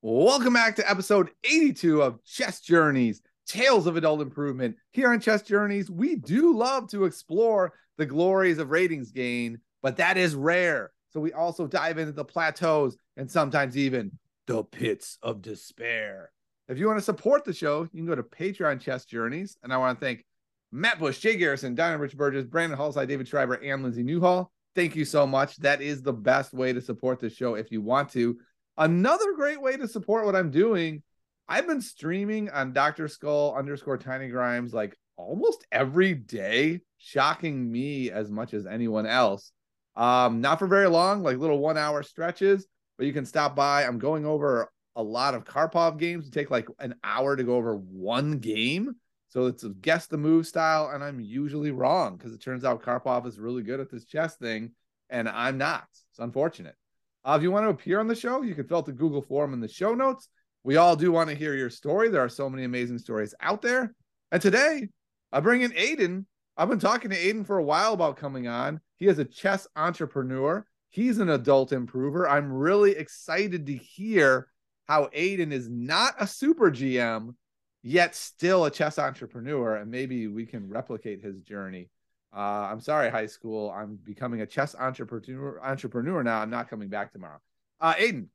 Welcome back to episode 82 of Chess Journeys, Tales of Adult Improvement. Here on Chess Journeys, we do love to explore the glories of ratings gain, but that is rare. So we also dive into the plateaus and sometimes even the pits of despair. If you want to support the show, you can go to Patreon Chess Journeys. And I want to thank Matt Bush, Jay Garrison, Diana Rich Burgess, Brandon Hallside, David Schreiber, and Lindsay Newhall. Thank you so much. That is the best way to support the show if you want to. Another great way to support what I'm doing, I've been streaming on Dr. Skull underscore Tiny Grimes like almost every day, shocking me as much as anyone else. Um, not for very long, like little one hour stretches, but you can stop by. I'm going over a lot of Karpov games. It take like an hour to go over one game. So it's a guess the move style, and I'm usually wrong because it turns out Karpov is really good at this chess thing, and I'm not. It's unfortunate. Uh, if you want to appear on the show, you can fill out the Google form in the show notes. We all do want to hear your story. There are so many amazing stories out there. And today, I bring in Aiden. I've been talking to Aiden for a while about coming on. He is a chess entrepreneur. He's an adult improver. I'm really excited to hear how Aiden is not a super GM, yet still a chess entrepreneur. And maybe we can replicate his journey. Uh, I'm sorry, high school. I'm becoming a chess entrepreneur entrepreneur now. I'm not coming back tomorrow. Uh, Aiden,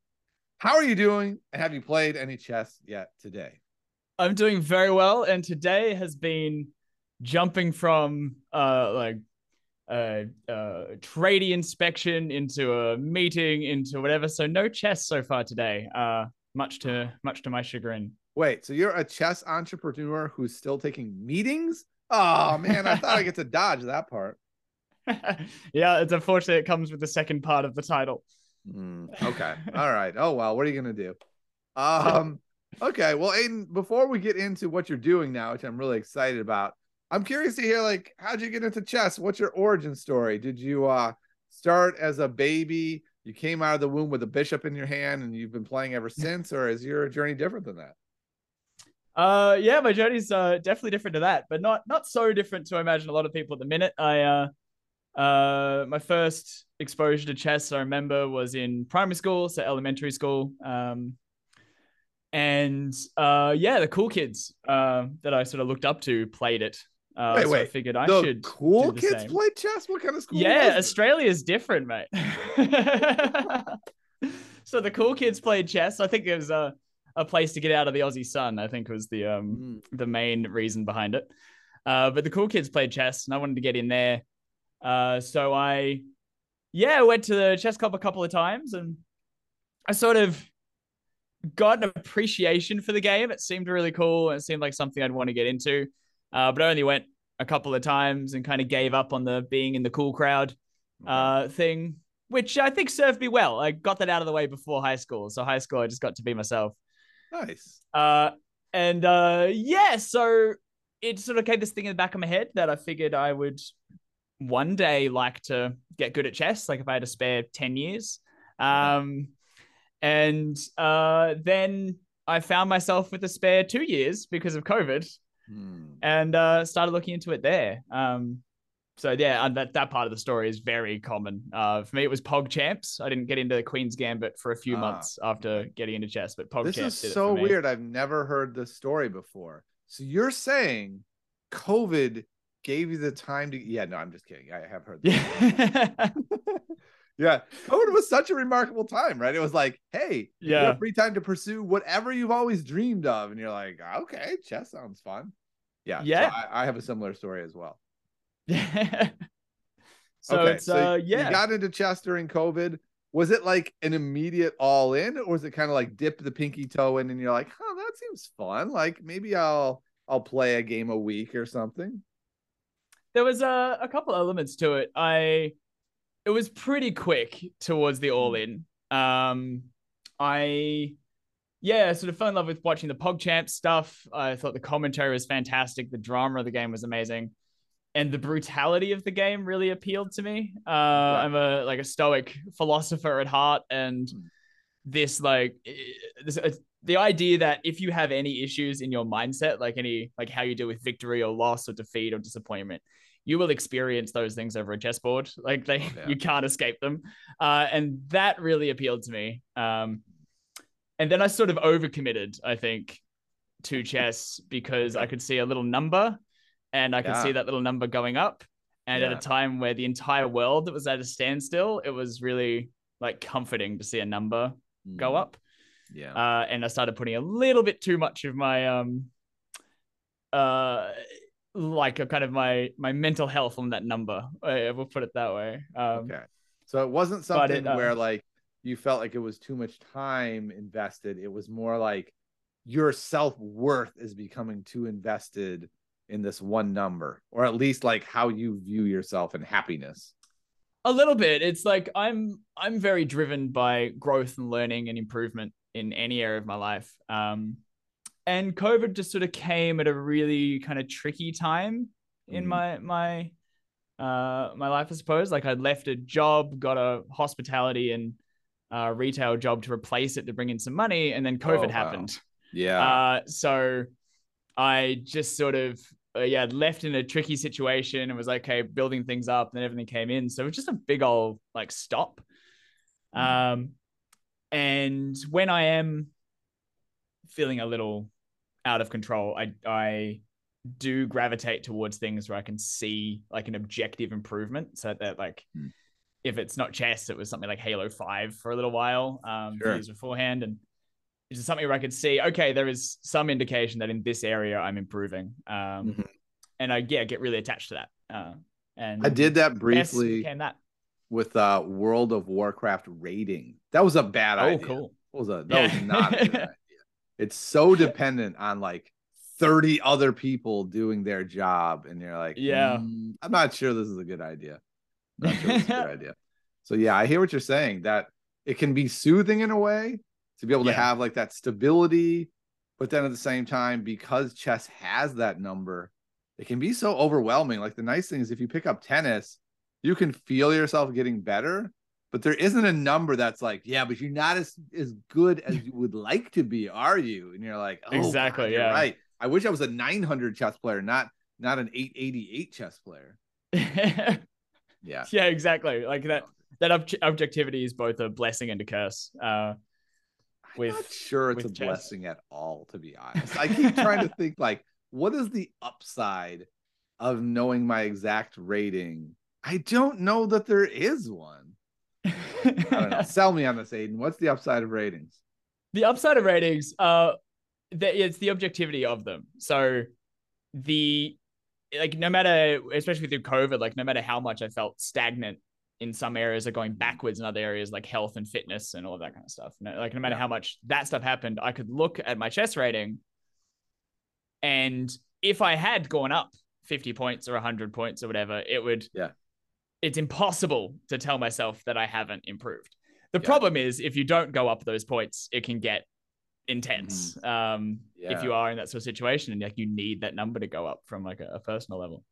how are you doing? And have you played any chess yet today? I'm doing very well, and today has been jumping from uh like a, a tradie inspection into a meeting into whatever. So no chess so far today. Uh, much to much to my chagrin. Wait, so you're a chess entrepreneur who's still taking meetings? Oh man, I thought I get to dodge that part. yeah, it's unfortunate it comes with the second part of the title. Mm, okay. All right. Oh well, what are you gonna do? Um okay. Well, Aiden, before we get into what you're doing now, which I'm really excited about, I'm curious to hear like how'd you get into chess? What's your origin story? Did you uh start as a baby? You came out of the womb with a bishop in your hand and you've been playing ever since, or is your journey different than that? Uh, yeah, my journey's uh definitely different to that, but not not so different to I imagine a lot of people at the minute. I uh, uh, my first exposure to chess I remember was in primary school, so elementary school. Um, and uh, yeah, the cool kids uh that I sort of looked up to played it. Uh, wait, so wait. I figured I the should. cool kids same. play chess. What kind of school? Yeah, was it? Australia's different, mate. so the cool kids played chess. I think it was a a place to get out of the Aussie sun. I think was the um Mm. the main reason behind it. Uh, but the cool kids played chess, and I wanted to get in there. Uh, so I, yeah, went to the chess club a couple of times, and I sort of got an appreciation for the game. It seemed really cool. and It seemed like something I'd want to get into. Uh, but I only went a couple of times and kind of gave up on the being in the cool crowd uh, thing, which I think served me well. I got that out of the way before high school. So high school, I just got to be myself. Nice. Uh, and uh, yeah, so it sort of came this thing in the back of my head that I figured I would one day like to get good at chess, like if I had to spare 10 years. Um, and uh, then I found myself with a spare two years because of COVID Hmm. and uh, started looking into it there. Um, so yeah, and that, that part of the story is very common. Uh, for me, it was Pog Champs. I didn't get into Queen's Gambit for a few Ah, months after getting into chess, but Pog This Champs is so weird. I've never heard this story before. So you're saying COVID gave you the time to? Yeah, no, I'm just kidding. I have heard. Yeah. Yeah, COVID was such a remarkable time, right? It was like, hey, you Yeah. have free time to pursue whatever you've always dreamed of, and you're like, okay, chess sounds fun. Yeah, so Yeah. I, I have a similar story as well. Yeah. so okay, it's uh yeah. you got into chess during COVID. Was it like an immediate all in, or was it kind of like dip the pinky toe in, and you're like, huh, that seems fun. Like maybe I'll I'll play a game a week or something. there was a, a couple elements to it. I it was pretty quick towards the all in. Um I yeah, sort of fell in love with watching the PogChamp stuff. I thought the commentary was fantastic. The drama of the game was amazing. And the brutality of the game really appealed to me. Uh, I'm a like a stoic philosopher at heart, and Mm. this like this, uh, the idea that if you have any issues in your mindset, like any like how you deal with victory or loss or defeat or disappointment, you will experience those things over a chessboard. Like they, Yeah. you can't escape them. Uh, and that really appealed to me. Um, and then I sort of overcommitted, I think, to chess because I could see a little number and I could Yeah. see that little number going up. And at a time where the entire world was at a standstill, it was really like comforting to see a number go Mm, up. Yeah. Uh, and I started putting a little bit too much of my um uh like a kind of my my mental health on that number. Uh, we'll put it that way. Um, okay. So it wasn't something it, uh, where like you felt like it was too much time invested. It was more like your self worth is becoming too invested in this one number, or at least like how you view yourself and happiness. a little bit it's like i'm i'm very driven by growth and learning and improvement in any area of my life um and covid just sort of came at a really kind of tricky time in Mhm. my my uh my life i suppose like i'd left a job got a hospitality and uh retail job to replace it to bring in some money and then covid Oh, wow. happened Yeah. uh, so I just sort of uh, yeah left in a tricky situation and was like, okay, building things up, and then everything came in. So it was just a big old like stop. Um, and when I am feeling a little out of control, I I do gravitate towards things where I can see like an objective improvement. So that like Hmm. if it's not chess, it was something like Halo Five for a little while, um, Sure. years beforehand, and just something where I could see, okay, there is some indication that in this area I'm improving. Um, Mhm. and I yeah get really attached to that. Uh, and I did that briefly that. with uh World of Warcraft rating. That was a bad Oh, idea. cool. That was a that was not a good idea. It's so dependent on like 30 other people doing their job, and you're like, Yeah. "Mm, I'm not sure this is a good idea. I'm not sure this is a good idea. So yeah, I hear what you're saying. That it can be soothing in a way to be able to have like that stability, but then at the same time, because chess has that number, it can be so overwhelming. Like the nice thing is if you pick up tennis, you can feel yourself getting better, but there isn't a number that's like, yeah, but you're not as as good as you would like to be, are you? And you're like, oh, Exactly, God, you're yeah. right. I wish I was a 900 chess player, not not an 888 chess player. Yeah, yeah, exactly. Like that that ob- objectivity is both a blessing and a curse. Uh, with- not sure it's a chess. blessing at all, to be honest. I keep trying to think like, what is the upside of knowing my exact rating? I don't know that there is one. I don't know. Sell me on this, Aiden. What's the upside of ratings? the upside of ratings, uh, that it's the objectivity of them. So the like no matter, especially through COVID, like no matter how much I felt stagnant in some areas are going backwards in other areas like health and fitness and all of that kind of stuff. No, like no matter how much that stuff happened, I could look at my chess rating, and if I had gone up 50 points or 100 points or whatever, it would. Yeah. It's impossible to tell myself that I haven't improved. The Yeah. problem is if you don't go up those points, it can get intense. Um, Mm-hmm. Yeah. if you are in that sort of situation and like you need that number to go up from like a, a personal level.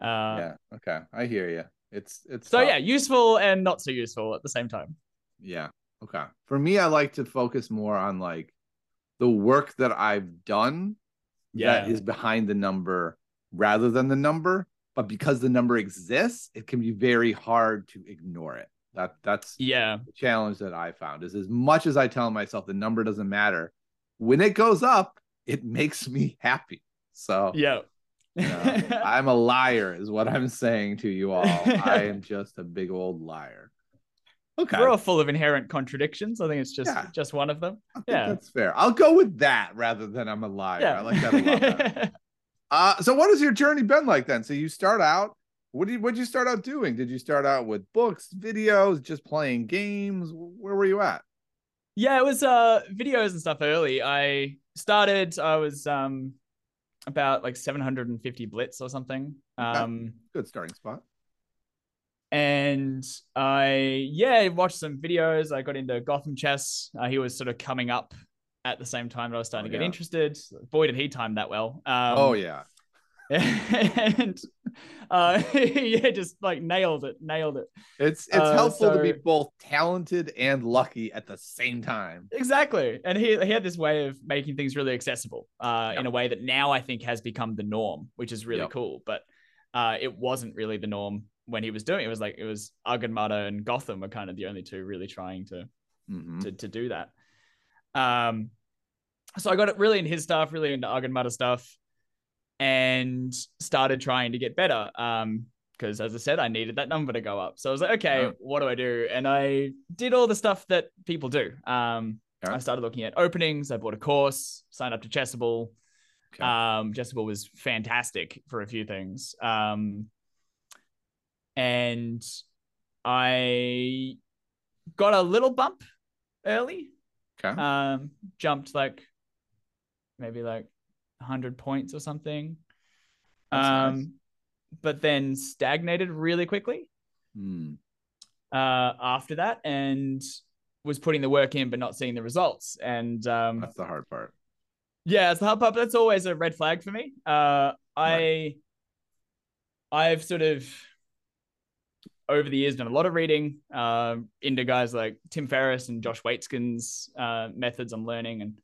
Uh, yeah. Okay. I hear you. It's it's So tough. yeah, useful and not so useful at the same time. Yeah. Okay. For me, I like to focus more on like the work that I've done Yeah. that is behind the number rather than the number. But because the number exists, it can be very hard to ignore it. That that's Yeah. the challenge that I found is as much as I tell myself the number doesn't matter, when it goes up, it makes me happy. So Yeah. You know, I'm a liar, is what I'm saying to you all. I am just a big old liar. Okay. We're all full of inherent contradictions. I think it's just Yeah. just one of them. Yeah. that's fair. I'll go with that rather than I'm a liar. Yeah. I like that a lot. uh, so what has your journey been like then? So you start out. What did what did you start out doing? Did you start out with books, videos, just playing games? Where were you at? yeah, it was uh videos and stuff early. I started I was um about like 750 blitz or something. Um Good starting spot. and I yeah watched some videos. I got into Gotham chess. Uh, he was sort of coming up at the same time that I was starting Oh, to get yeah. interested. Boy, did he time that well. Um, oh yeah. And uh, yeah, just like nailed it, nailed it. It's it's Uh, helpful to be both talented and lucky at the same time. Exactly, and he he had this way of making things really accessible uh, Yep. in a way that now I think has become the norm, which is really Yep. cool. But uh, it wasn't really the norm when he was doing it. It was like it was Agadmator and Gotham were kind of the only two really trying to Mhm. to, to do that. Um, so I got it really in his stuff, really into Arghan stuff, and started trying to get better. Um, because as I said, I needed that number to go up. So I was like, okay, what do I do? And I did all the stuff that people do. Um. I started looking at openings. I bought a course, signed up to Chessable. Okay. Um, Chessable was fantastic for a few things. Um, and I got a little bump early. Okay. Um, jumped like maybe like 100 points or something. That's um, nice. but then stagnated really quickly. Hmm. Uh, after that, and was putting the work in but not seeing the results. And um, that's the hard part. Yeah, it's the hard part. But that's always a red flag for me. Uh, I, right. I've sort of over the years done a lot of reading uh, into guys like Tim Ferriss and Josh Waitzkin's uh, methods on learning and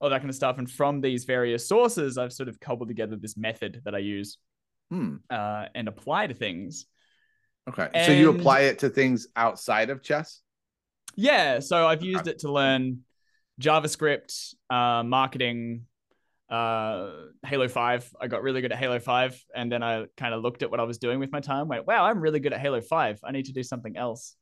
all that kind of stuff. And from these various sources, I've sort of cobbled together this method that I use hmm. uh, and apply to things. Okay. And so you apply it to things outside of chess? Yeah. So I've used okay. it to learn JavaScript, uh, marketing, uh, Halo 5. I got really good at Halo 5. And then I kind of looked at what I was doing with my time, went, wow, I'm really good at Halo 5. I need to do something else.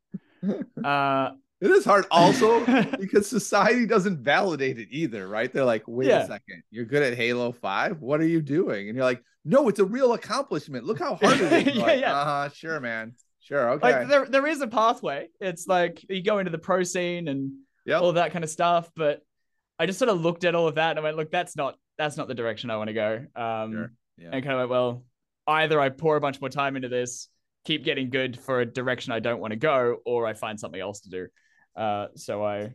uh, it is hard also because society doesn't validate it either, right? They're like, wait yeah. a second, you're good at Halo 5. What are you doing? And you're like, no, it's a real accomplishment. Look how hard it is. yeah, like, yeah. Uh-huh, sure, man. Sure. Okay. Like there, there is a pathway. It's like you go into the pro scene and yep. all that kind of stuff. But I just sort of looked at all of that and I went, look, that's not that's not the direction I want to go. Um, sure. yeah. and kind of went, well, either I pour a bunch more time into this, keep getting good for a direction I don't want to go, or I find something else to do. Uh, so I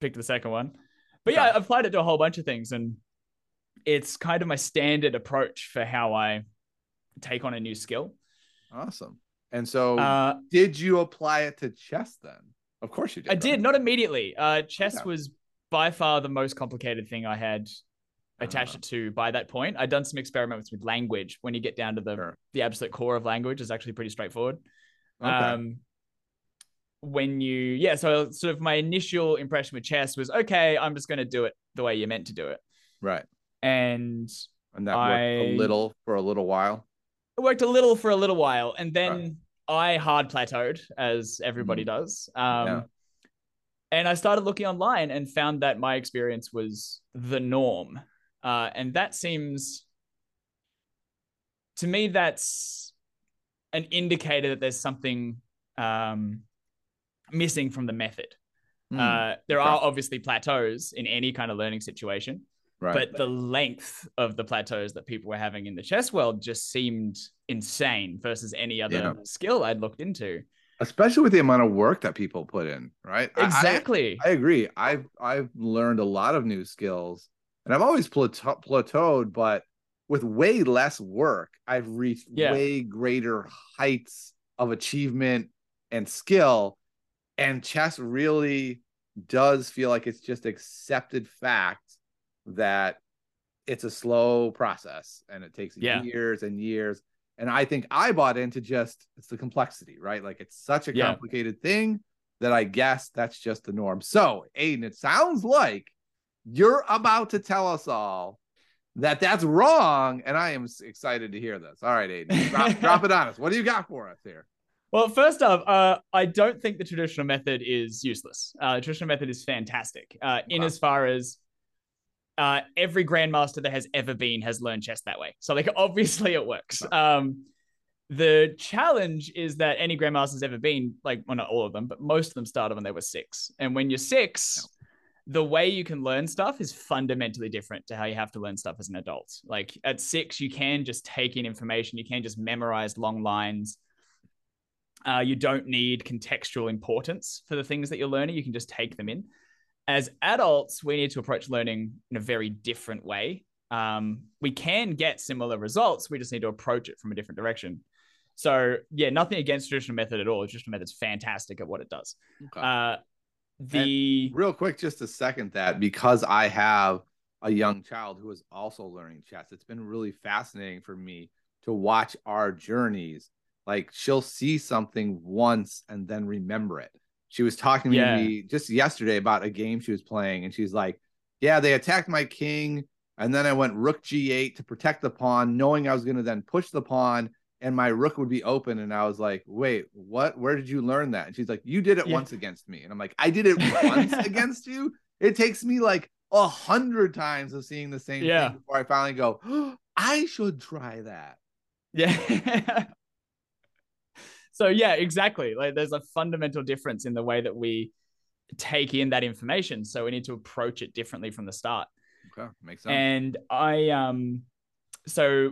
picked the second one. But yeah, I applied it to a whole bunch of things, and it's kind of my standard approach for how I take on a new skill. Awesome. And so, uh, did you apply it to chess then? Of course you did. I right? did, not immediately. Uh, chess okay. was by far the most complicated thing I had attached uh, it to by that point. I'd done some experiments with language. When you get down to the sure. the absolute core of language, is actually pretty straightforward. Okay. Um, when you yeah, so sort of my initial impression with chess was okay. I'm just going to do it the way you're meant to do it. Right. And and that I, worked a little for a little while. It worked a little for a little while, and then right. I hard plateaued, as everybody mm. does. Um, yeah. And I started looking online and found that my experience was the norm. Uh, and that seems, to me, that's an indicator that there's something um, missing from the method. Mm. Uh, there are obviously plateaus in any kind of learning situation, right. but the length of the plateaus that people were having in the chess world just seemed insane versus any other yeah. skill I'd looked into. Especially with the amount of work that people put in, right? Exactly. I, I agree. I've I've learned a lot of new skills and I've always plateau- plateaued, but with way less work, I've reached yeah. way greater heights of achievement and skill. And chess really does feel like it's just accepted fact that it's a slow process and it takes yeah. years and years. And I think I bought into just it's the complexity, right? Like it's such a complicated yeah. thing that I guess that's just the norm. So, Aiden, it sounds like you're about to tell us all that that's wrong, and I am excited to hear this. All right, Aiden, drop, drop it on us. What do you got for us here? Well, first off, uh, I don't think the traditional method is useless. Uh, the traditional method is fantastic uh, in wow. as far as uh, every grandmaster that has ever been has learned chess that way. So, like, obviously, it works. Um, the challenge is that any grandmaster's ever been, like, well, not all of them, but most of them started when they were six. And when you're six, the way you can learn stuff is fundamentally different to how you have to learn stuff as an adult. Like at six, you can just take in information, you can just memorize long lines. Uh, you don't need contextual importance for the things that you're learning, you can just take them in. As adults, we need to approach learning in a very different way. Um, we can get similar results, we just need to approach it from a different direction. So, yeah, nothing against traditional method at all. Traditional method's fantastic at what it does. Okay. Uh, the and real quick, just to second that, because I have a young child who is also learning chess, it's been really fascinating for me to watch our journeys. Like she'll see something once and then remember it. She was talking to Yeah. me just yesterday about a game she was playing, and she's like, "Yeah, they attacked my king, and then I went rook g8 to protect the pawn, knowing I was going to then push the pawn, and my rook would be open." And I was like, "Wait, what? Where did you learn that?" And she's like, "You did it Yeah. once against me," and I'm like, "I did it once against you. It takes me like a hundred times of seeing the same Yeah. thing before I finally go, I should try that." Yeah. so yeah, exactly. Like there's a fundamental difference in the way that we take in that information. So we need to approach it differently from the start. Okay, makes sense. And I um so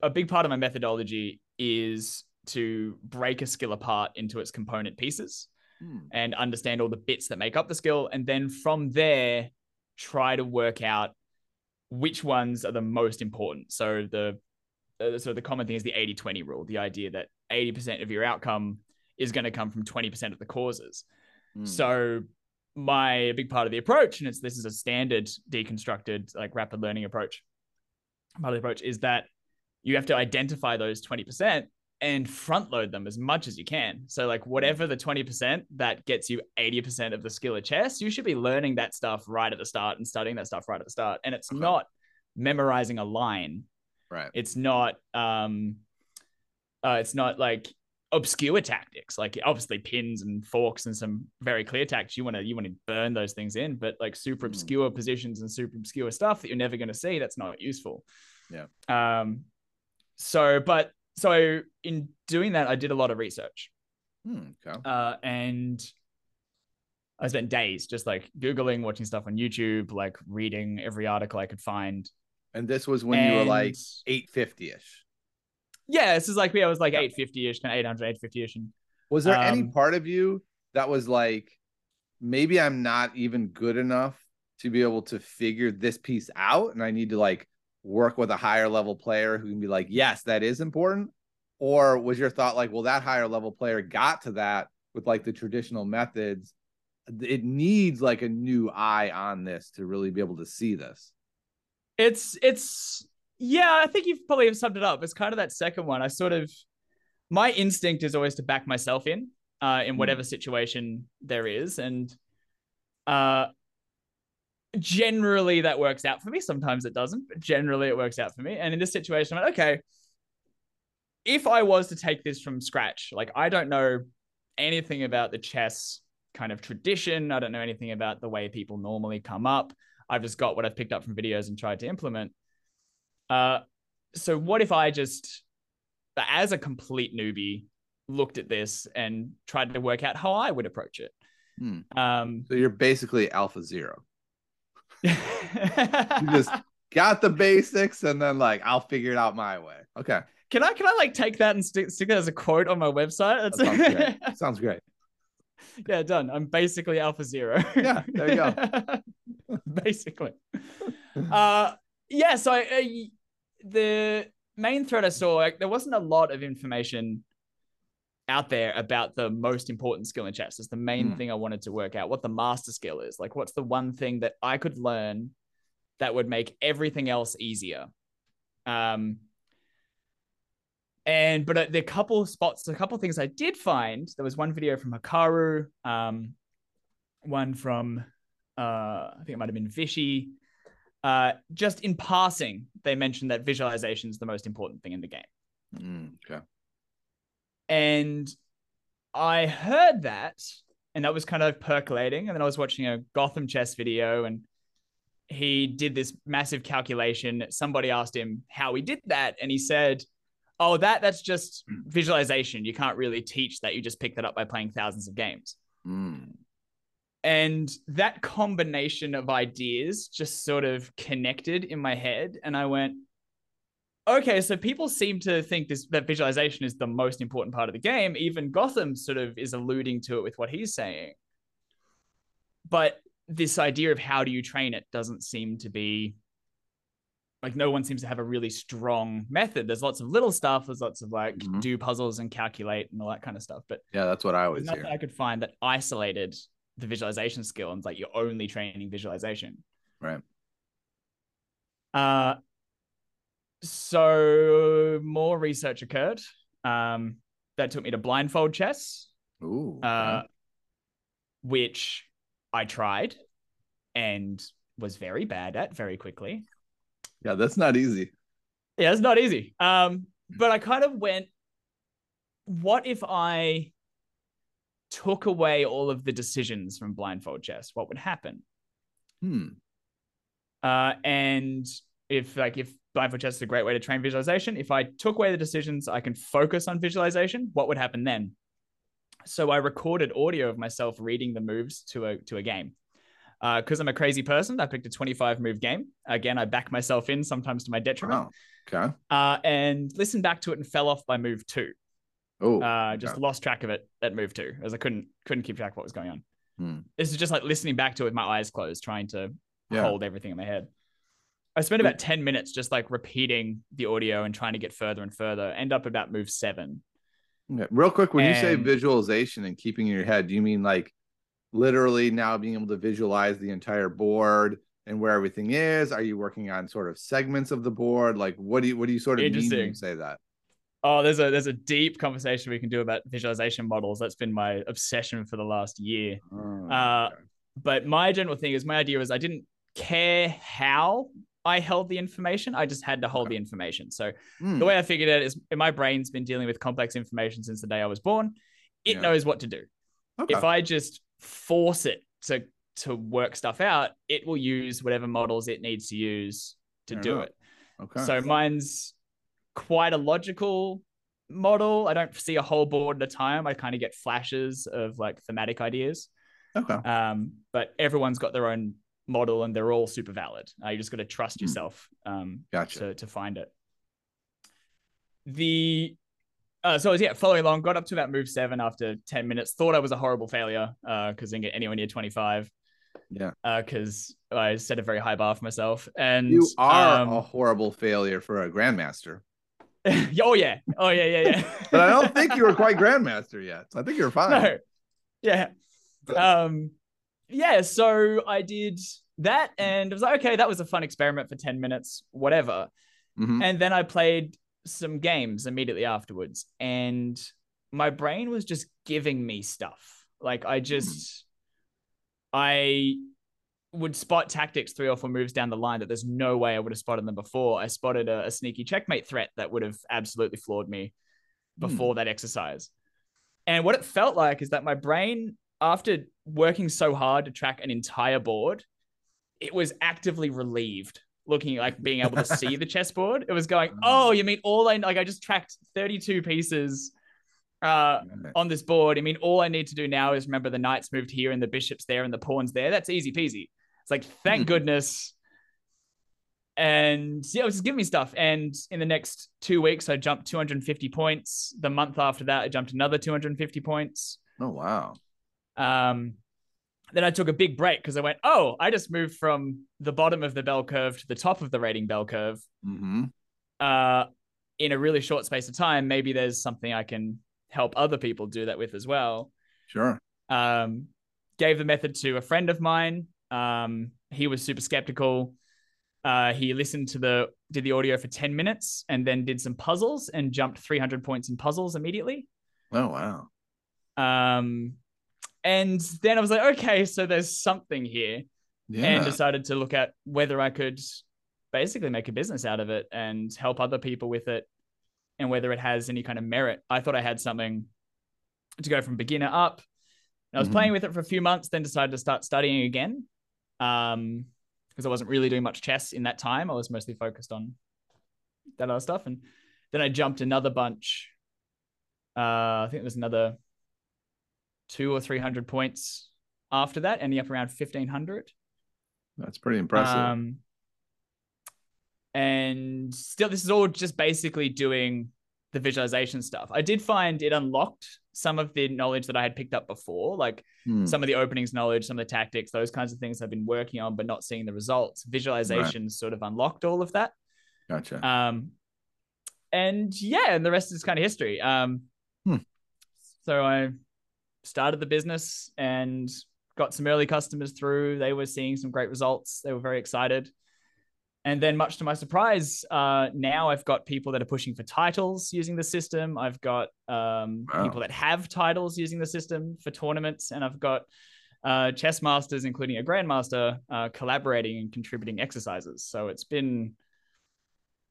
a big part of my methodology is to break a skill apart into its component pieces Hmm. and understand all the bits that make up the skill and then from there try to work out which ones are the most important so the uh, so the common thing is the 80-20 rule the idea that 80% of your outcome is going to come from 20% of the causes Hmm. so my big part of the approach and it's this is a standard deconstructed like rapid learning approach part of the approach is that you have to identify those 20% and front load them as much as you can. So, like, whatever the 20% that gets you 80% of the skill of chess, you should be learning that stuff right at the start and studying that stuff right at the start. And it's Okay. not memorizing a line, right. it's not, um, uh, it's not like obscure tactics like obviously pins and forks and some very clear tactics you want to you want to burn those things in but like super Mm. obscure positions and super obscure stuff that you're never going to see that's not useful Yeah. um so but so in doing that i did a lot of research Hmm, okay. uh and i spent days just like googling watching stuff on youtube like reading every article i could find And this was when you were like 850 ish. Yeah this is like yeah, i was like 850ish kind of 800 850ish and Was there any Um, part of you that was like, maybe I'm not even good enough to be able to figure this piece out, and I need to like work with a higher level player who can be like, yes, that is important? Or was your thought like, well, that higher level player got to that with like the traditional methods? It needs like a new eye on this to really be able to see this. it's it's yeah i think you've probably summed it up. It's kind of that second one. I sort of my instinct is always to back myself in uh in whatever situation there is. And uh generally that works out for me. Sometimes it doesn't but generally it works out for me. And in this situation i'm like okay if i was to take this from scratch like i don't know anything about the chess kind of tradition. I don't know anything about the way people normally come up. I've just got what I've picked up from videos and tried to implement. Uh, so what if I just, as a complete newbie, looked at this and tried to work out how I would approach it? Hmm. Um, So you're basically alpha zero. you just got the basics and then like I'll figure it out my way. Okay. can I can I like take that and stick stick that as a quote on my website? That sounds great. Sounds great. yeah, done. I'm basically Alpha Zero. Yeah, there you go. basically. Uh, yeah. So I, I- the main thread I saw, like, there wasn't a lot of information out there about the most important skill in chess. It's the main Hmm. thing I wanted to work out. What the master skill is. Like, what's the one thing that I could learn that would make everything else easier. Um, and but uh, the couple spots, a couple things I did find. There was one video from Hikaru, um, one from uh, I think it might have been Vishy. Uh, just in passing, they mentioned that visualization is the most important thing in the game. Mm, okay. And I heard that, and that was kind of percolating. And then I was watching a Gotham chess video, and he did this massive calculation. Somebody asked him how he did that, and he said, "Oh, that that's just visualization. You can't really teach that. You just pick that up by playing thousands of games." Mm, And that combination of ideas just sort of connected in my head. And I went, okay, so people seem to think this that visualization is the most important part of the game. Even Gotham sort of is alluding to it with what he's saying. But this idea of how do you train it doesn't seem to be like no one seems to have a really strong method. There's lots of little stuff. There's lots of like Mhm. do puzzles and calculate and all that kind of stuff. But yeah, that's what I always nothing hear. I could find that isolated the visualization skill and it's like you're only training visualization. Right. Uh, so more research occurred. Um, that took me to blindfold chess. Ooh. Uh, which I tried and was very bad at very quickly. Yeah, that's not easy. Yeah, it's not easy. Um, but I kind of went, what if I took away all of the decisions from blindfold chess? What would happen? Hmm. Uh, and if like if blindfold chess is a great way to train visualization, if I took away the decisions, I can focus on visualization. What would happen then? So I recorded audio of myself reading the moves to a to a game. Because uh, I'm a crazy person, I picked a 25 move game. Again, I back myself in sometimes to my detriment. Wow. Okay. Uh, and listened back to it and fell off by move two. Oh. Uh, just lost track of it at move two, as I couldn't couldn't keep track of what was going on. Hmm. This is just like listening back to it with my eyes closed, trying to Yeah. hold everything in my head. I spent about 10 minutes just like repeating the audio and trying to get further and further. End up about move seven. Okay. Real quick, when you say visualization and keeping in your head, do you mean like literally now being able to visualize the entire board and where everything is? Are you working on sort of segments of the board? Like what do you what do you sort of mean when you say that? Oh, there's a there's a deep conversation we can do about visualization models. That's been my obsession for the last year. Oh, Uh, okay. But my general thing is my idea was I didn't care how I held the information. I just had to hold Okay. the information. So Hmm. the way I figured it is my brain's been dealing with complex information since the day I was born. It Yeah. knows what to do. Okay. If I just force it to to work stuff out, it will use whatever models it needs to use to Fair do enough. it. okay. So mine's quite a logical model. I don't see a whole board at a time. I kind of get flashes of like thematic ideas. okay. Um, but everyone's got their own model and they're all super valid. Uh, you just got to trust Hmm. yourself um, Gotcha. to, to find it. The uh, so I was yeah following along, got up to about move seven after 10 minutes, thought I was a horrible failure because I didn't get anywhere near 25 Yeah. because I set a very high bar for myself. And You are um, a horrible failure for a grandmaster. oh yeah, oh yeah, yeah, yeah. But I don't think you were quite grandmaster yet. So I think you're fine. no, yeah, um, yeah. So I did that, and I was like, okay, that was a fun experiment for ten minutes, whatever. Mhm. And then I played some games immediately afterwards, and my brain was just giving me stuff. Like I just, I would spot tactics three or four moves down the line that there's no way I would have spotted them before. I spotted a, a sneaky checkmate threat that would have absolutely floored me before that exercise. And what it felt like is that my brain, after working so hard to track an entire board, it was actively relieved looking like being able to see the chessboard. It was going, oh, you mean all I like I just tracked 32 pieces uh on this board. I mean, all I need to do now is remember the knights moved here and the bishops there and the pawns there. That's easy peasy. It's like, thank Mhm. goodness. And yeah, it was just giving me stuff. And in the next two weeks, I jumped 250 points. The month after that, I jumped another 250 points. Oh wow. Um, then I took a big break because I went, oh, I just moved from the bottom of the bell curve to the top of the rating bell curve hmm uh, in a really short space of time. Maybe there's something I can help other people do that with as well. Sure. Um, gave the method to a friend of mine. Um, he was super skeptical. Uh, he listened to the did the audio for 10 minutes and then did some puzzles and jumped 300 points in puzzles immediately. Oh wow. Um, and then I was like, okay, so there's something here, Yeah. and decided to look at whether I could basically make a business out of it and help other people with it, and whether it has any kind of merit. I thought I had something to go from beginner up. And I was Mhm. playing with it for a few months, then decided to start studying again. Um, because I wasn't really doing much chess in that time. I was mostly focused on that other stuff. And then I jumped another bunch. Uh, I think it was another two or three hundred points after that, ending up around fifteen hundred. That's pretty impressive. Um, and still, this is all just basically doing the visualization stuff. I did find it unlocked some of the knowledge that I had picked up before, like Hmm. some of the openings knowledge, some of the tactics, those kinds of things I've been working on, but not seeing the results. Visualization sort of unlocked all of that. Gotcha. Um, and yeah, and the rest is kind of history. Um, Hmm. so I started the business and got some early customers through. They were seeing some great results. They were very excited. And then, much to my surprise, uh, now I've got people that are pushing for titles using the system. I've got um, Wow. people that have titles using the system for tournaments, and I've got uh, chess masters, including a grandmaster, uh, collaborating and contributing exercises. So it's been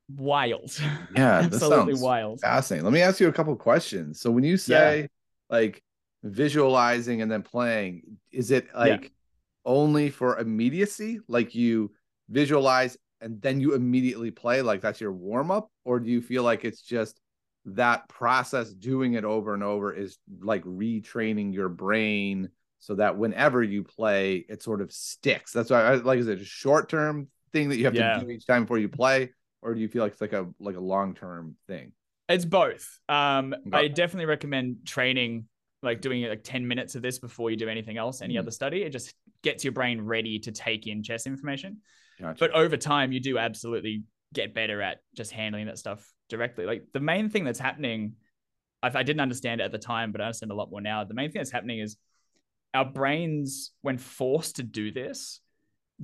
wild. Yeah, absolutely wild. Fascinating. Let me ask you a couple questions. So when you say yeah. like visualizing and then playing, is it like yeah. only for immediacy? Like you visualize and then you immediately play, like that's your warm up, or do you feel like it's just that process doing it over and over is like retraining your brain so that whenever you play it sort of sticks that's why I like is it a short term thing that you have yeah. to do each time before you play or do you feel like it's like a like a long term thing it's both um okay. i definitely recommend training like doing like 10 minutes of this before you do anything else any mm. other study it just gets your brain ready to take in chess information gotcha. but over time you do absolutely get better at just handling that stuff directly. Like the main thing that's happening, I, I didn't understand it at the time, but I understand a lot more now. The main thing that's happening is our brains, when forced to do this,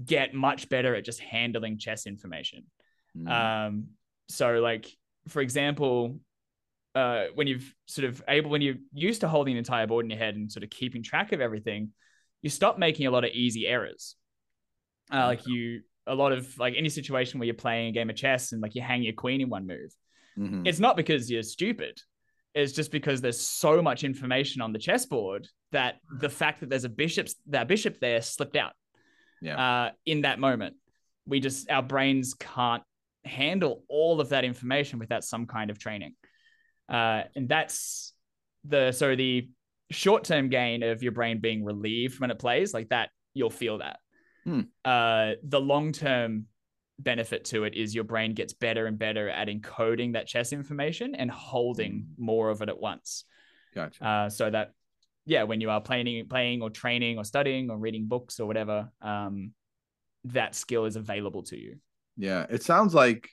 get much better at just handling chess information. Mm. Um, so, like for example, uh, when you've sort of able, when you're used to holding an entire board in your head and sort of keeping track of everything, you stop making a lot of easy errors. Uh, like you a lot of like any situation where you're playing a game of chess and like you hang your queen in one move. Mm-hmm. It's not because you're stupid. It's just because there's so much information on the chessboard that the fact that there's a bishop that bishop there slipped out. Yeah. Uh, in that moment, we just our brains can't handle all of that information without some kind of training. Uh, and that's the so the short term gain of your brain being relieved when it plays like that. You'll feel that. Hmm. Uh, the long term benefit to it is your brain gets better and better at encoding that chess information and holding hmm. more of it at once. Gotcha. Uh, so that, yeah, when you are playing, playing or training or studying or reading books or whatever, um, that skill is available to you. Yeah, it sounds like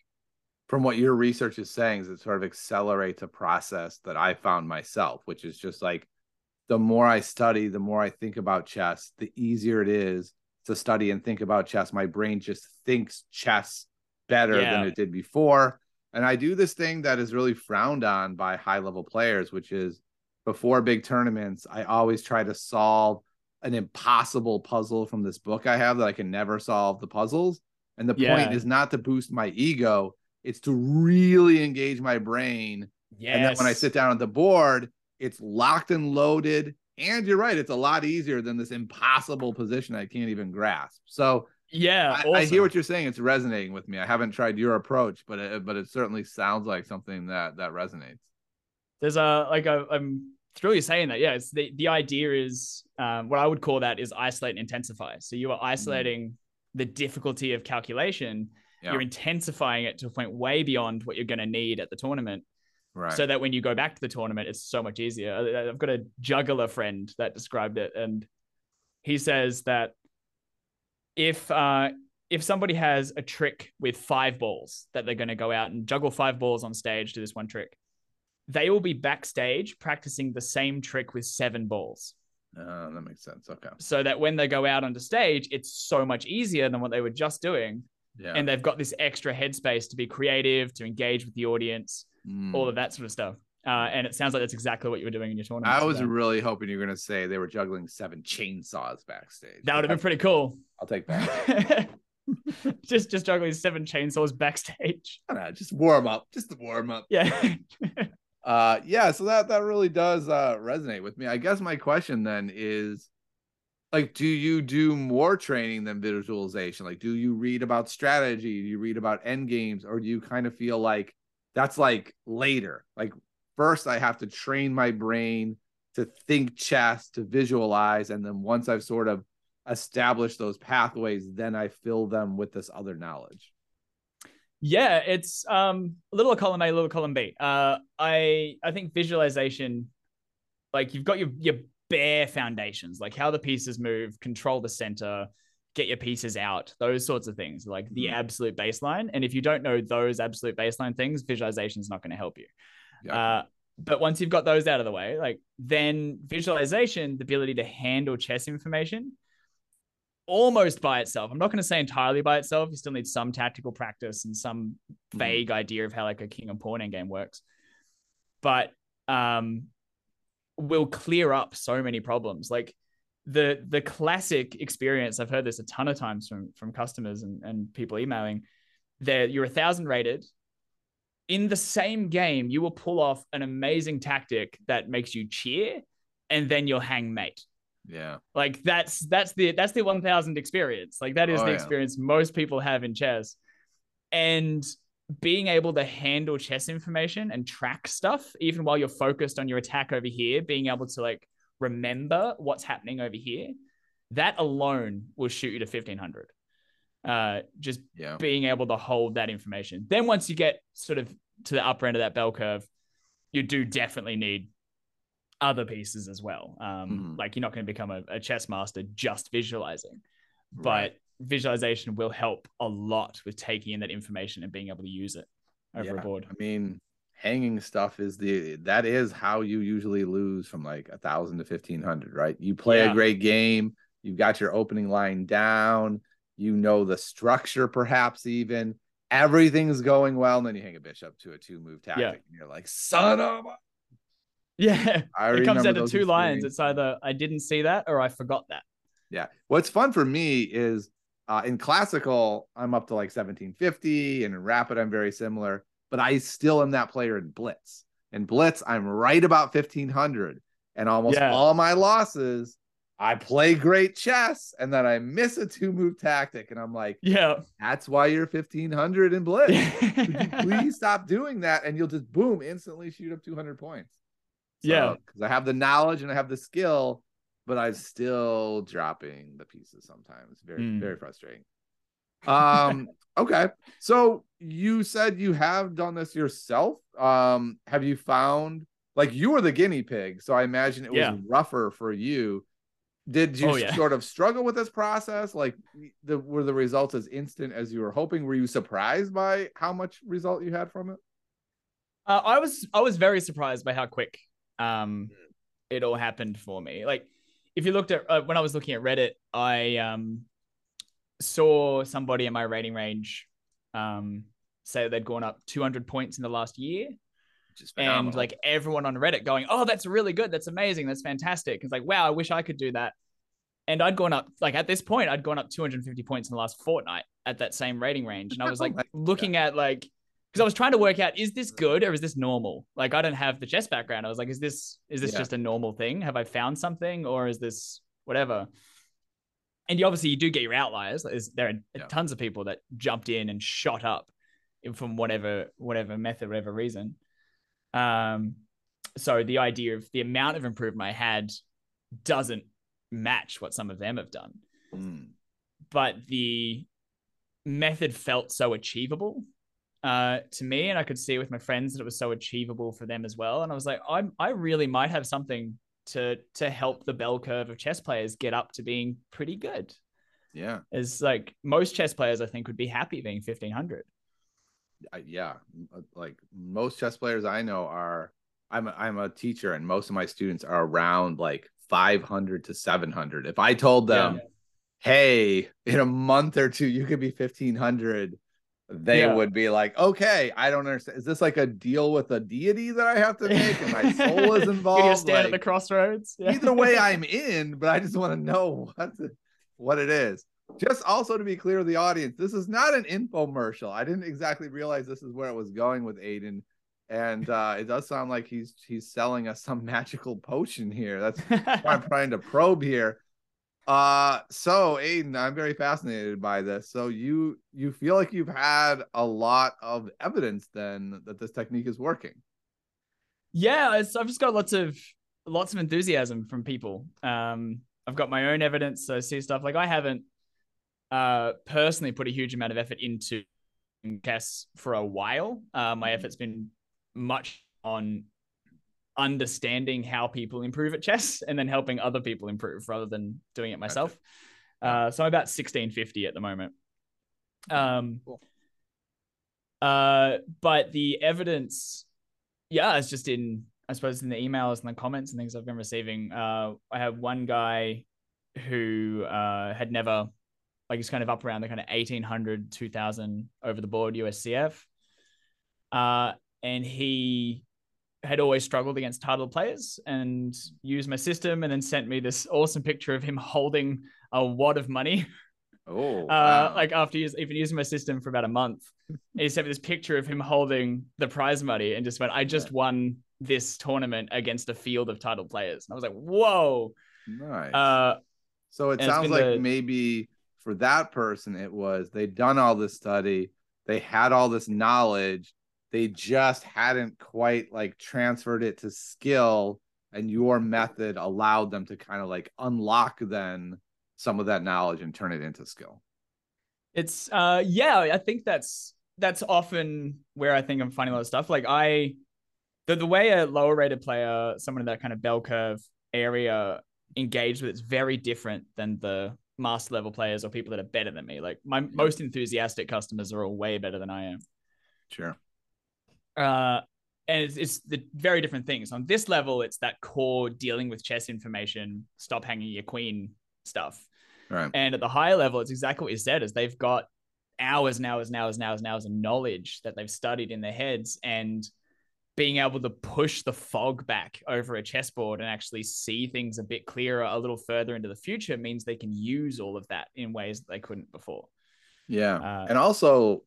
from what your research is saying is it sort of accelerates a process that I found myself, which is just like the more I study, the more I think about chess, the easier it is to study and think about chess. My brain just thinks chess better yeah. than it did before. And I do this thing that is really frowned on by high level players, which is before big tournaments, I always try to solve an impossible puzzle from this book I have that I can never solve the puzzles. And the yeah. point is not to boost my ego, it's to really engage my brain. Yes. And then when I sit down at the board, it's locked and loaded and you're right, it's a lot easier than this impossible position I can't even grasp. So yeah, I. I, hear what you're saying. It's resonating with me. I haven't tried your approach, but it, but it certainly sounds like something that that resonates. There's a like a, I'm thrilled you're saying that. Yeah, it's the the idea is um, what I would call that is isolate and intensify. So you are mm-hmm. isolating mm. the difficulty of calculation. Yeah. You're intensifying it to a point way beyond what you're going to need at the tournament Right. So that when you go back to the tournament, it's so much easier. I've got a juggler friend that described it, and he says that if uh, if somebody has a trick with five balls that they're going to go out and juggle five balls on stage to this one trick, they will be backstage practicing the same trick with seven balls. Uh, that makes sense. Okay. So that when they go out onto stage, it's so much easier than what they were just doing. Yeah. And they've got this extra headspace to be creative, to engage with the audience, mm. all of that sort of stuff. Uh, and it sounds like that's exactly what you were doing in your tournament. I was really hoping you were going to say they were juggling seven chainsaws backstage. That would have been pretty cool. I'll take that. just just juggling seven chainsaws backstage. I Know, just warm up, just to warm up. Yeah. uh, yeah. So that that really does uh, resonate with me. I guess my question then is, like, do you do more training than visualization? Like, do you read about strategy? Do you read about end games, or do you kind of feel like that's like later. Like first I have to train my brain to think chess, to visualize, and then once I've sort of established those pathways, then I fill them with this other knowledge. Yeah, it's um a little column A, a little column B. Uh I I think visualization, like you've got your your bare foundations, like how the pieces move, control the center, get your pieces out, those sorts of things, like the mm-hmm. absolute baseline. And if you don't know those absolute baseline things, visualization is not going to help you. Yeah. Uh, but once you've got those out of the way, like then visualization, the ability to handle chess information almost by itself. I'm not going to say entirely by itself. You still need some tactical practice and some mm-hmm. vague mm. idea of how like a king and pawn end game works. But um will clear up so many problems. Like the the classic experience i've heard this a ton of times from from customers and, and people emailing that you're a thousand rated in the same game you will pull off an amazing tactic that makes you cheer and then you'll hang mate Yeah. like that's that's the that's the 1000 experience like that is Oh, the yeah. experience most people have in chess and being able to handle chess information and track stuff even while you're focused on your attack over here being able to like remember what's happening over here that alone will shoot you to 1500 uh just Yeah. being able to hold that information then once you get sort of to the upper end of that bell curve you do definitely need other pieces as well um Mhm. like you're not going to become a, a chess master just visualizing but Right. visualization will help a lot with taking in that information and being able to use it over Yeah. a board. I mean, hanging stuff is the that is how you usually lose from like a thousand to fifteen hundred, right? You play Yeah. a great game, you've got your opening line down, you know the structure, perhaps even everything's going well, and then you hang a bishop to a two move tactic, Yeah. and you're like, son of a Yeah, I it comes down to two lines. It's either I didn't see that or I forgot that. Yeah. What's fun for me is uh, in classical, I'm up to like 1750, and in rapid, I'm very similar, but I still am that player in blitz. In blitz, I'm right about 1500, and almost Yeah. all my losses, I play great chess, and then I miss a two move tactic, and I'm like, Yeah. that's why you're 1500 in blitz. Could you please stop doing that, and you'll just boom instantly shoot up 200 points. Yeah. because I have the knowledge and I have the skill, but I'm still dropping the pieces sometimes. Very, Mm. very frustrating. Um, okay. So you said you have done this yourself. Um, have you found like you were the guinea pig, so I imagine it was Yeah. rougher for you. Did you Oh, yeah. sort of struggle with this process? Like, the were the results as instant as you were hoping? Were you surprised by how much result you had from it? Uh, I was I was very surprised by how quick um it all happened for me. Like if you looked at uh, when I was looking at Reddit, I um saw somebody in my rating range um say they'd gone up 200 points in the last year and like everyone on Reddit going, "Oh, that's really good. That's amazing. That's fantastic." It's like, "Wow, I wish I could do that." And I'd gone up like at this point, I'd gone up 250 points in the last fortnight at that same rating range, and I was like looking at like because I was trying to work out is this good or is this normal? Like I don't have the chess background. I was like, is this is this Yeah. just a normal thing? Have I found something or is this whatever? And you obviously you do get your outliers. There's, there are Yeah. tons of people that jumped in and shot up from whatever whatever method, whatever reason. Um, so the idea of the amount of improvement I had doesn't match what some of them have done, Mm. but the method felt so achievable uh, to me, and I could see with my friends that it was so achievable for them as well. And I was like, I I really might have something to to help the bell curve of chess players get up to being pretty good. yeah. As like most chess players, I think would be happy being fifteen hundred. Yeah uh, like most chess players i know are i'm a, i'm a teacher and most of my students are around like 500 to 700 if i told them hey in a month or two you could be 1500 they Yeah. would be like okay i don't understand is this like a deal with a deity that i have to make and my soul is involved gonna stand at the crossroads. Yeah. either way i'm in but i just want to know what the, what it is just also to be clear to the audience this is not an infomercial i didn't exactly realize this is where it was going with aiden and uh it does sound like he's he's selling us some magical potion here that's what i'm trying to probe here uh so aiden i'm very fascinated by this so you you feel like you've had a lot of evidence then that this technique is working yeah, I've just got lots of lots of enthusiasm from people. Um, I've got my own evidence. So I see stuff like I haven't uh, personally put a huge amount of effort into chess for a while. Uh, my effort's been much on understanding how people improve at chess and then helping other people improve rather than doing it myself. Uh, so I'm about 1650 at the moment. Um, Cool. uh, but the evidence, yeah, it's just in, I suppose, in the emails and the comments and things I've been receiving. Uh, I have one guy who uh, had never, like, he's kind of up around the kind of 1800, 2000 over the board USCF. Uh, and he had always struggled against title players and used my system and then sent me this awesome picture of him holding a wad of money. Oh, Uh, wow. like after use, even using my system for about a month, he sent me this picture of him holding the prize money and just went, I just won this tournament against a field of title players. And I was like, whoa. nice. Uh, So it sounds like the- maybe for that person, it was they'd done all this study, they had all this knowledge, they just hadn't quite like transferred it to skill, and your method allowed them to kind of like unlock then some of that knowledge and turn it into skill. It's uh yeah, I think that's that's often where I think I'm finding a lot of stuff. Like I the the way a lower rated player, someone in that kind of bell curve area engaged with it's very different than the master level players or people that are better than me. Like my most enthusiastic customers are all way better than I am. Sure. Uh and it's, it's the very different things. On this level, it's that core dealing with chess information, stop hanging your queen stuff. Right. And at the higher level, it's exactly what you said: is they've got hours and hours and hours and hours and hours of knowledge that they've studied in their heads, and being able to push the fog back over a chessboard and actually see things a bit clearer, a little further into the future, means they can use all of that in ways that they couldn't before. Yeah. Uh, and also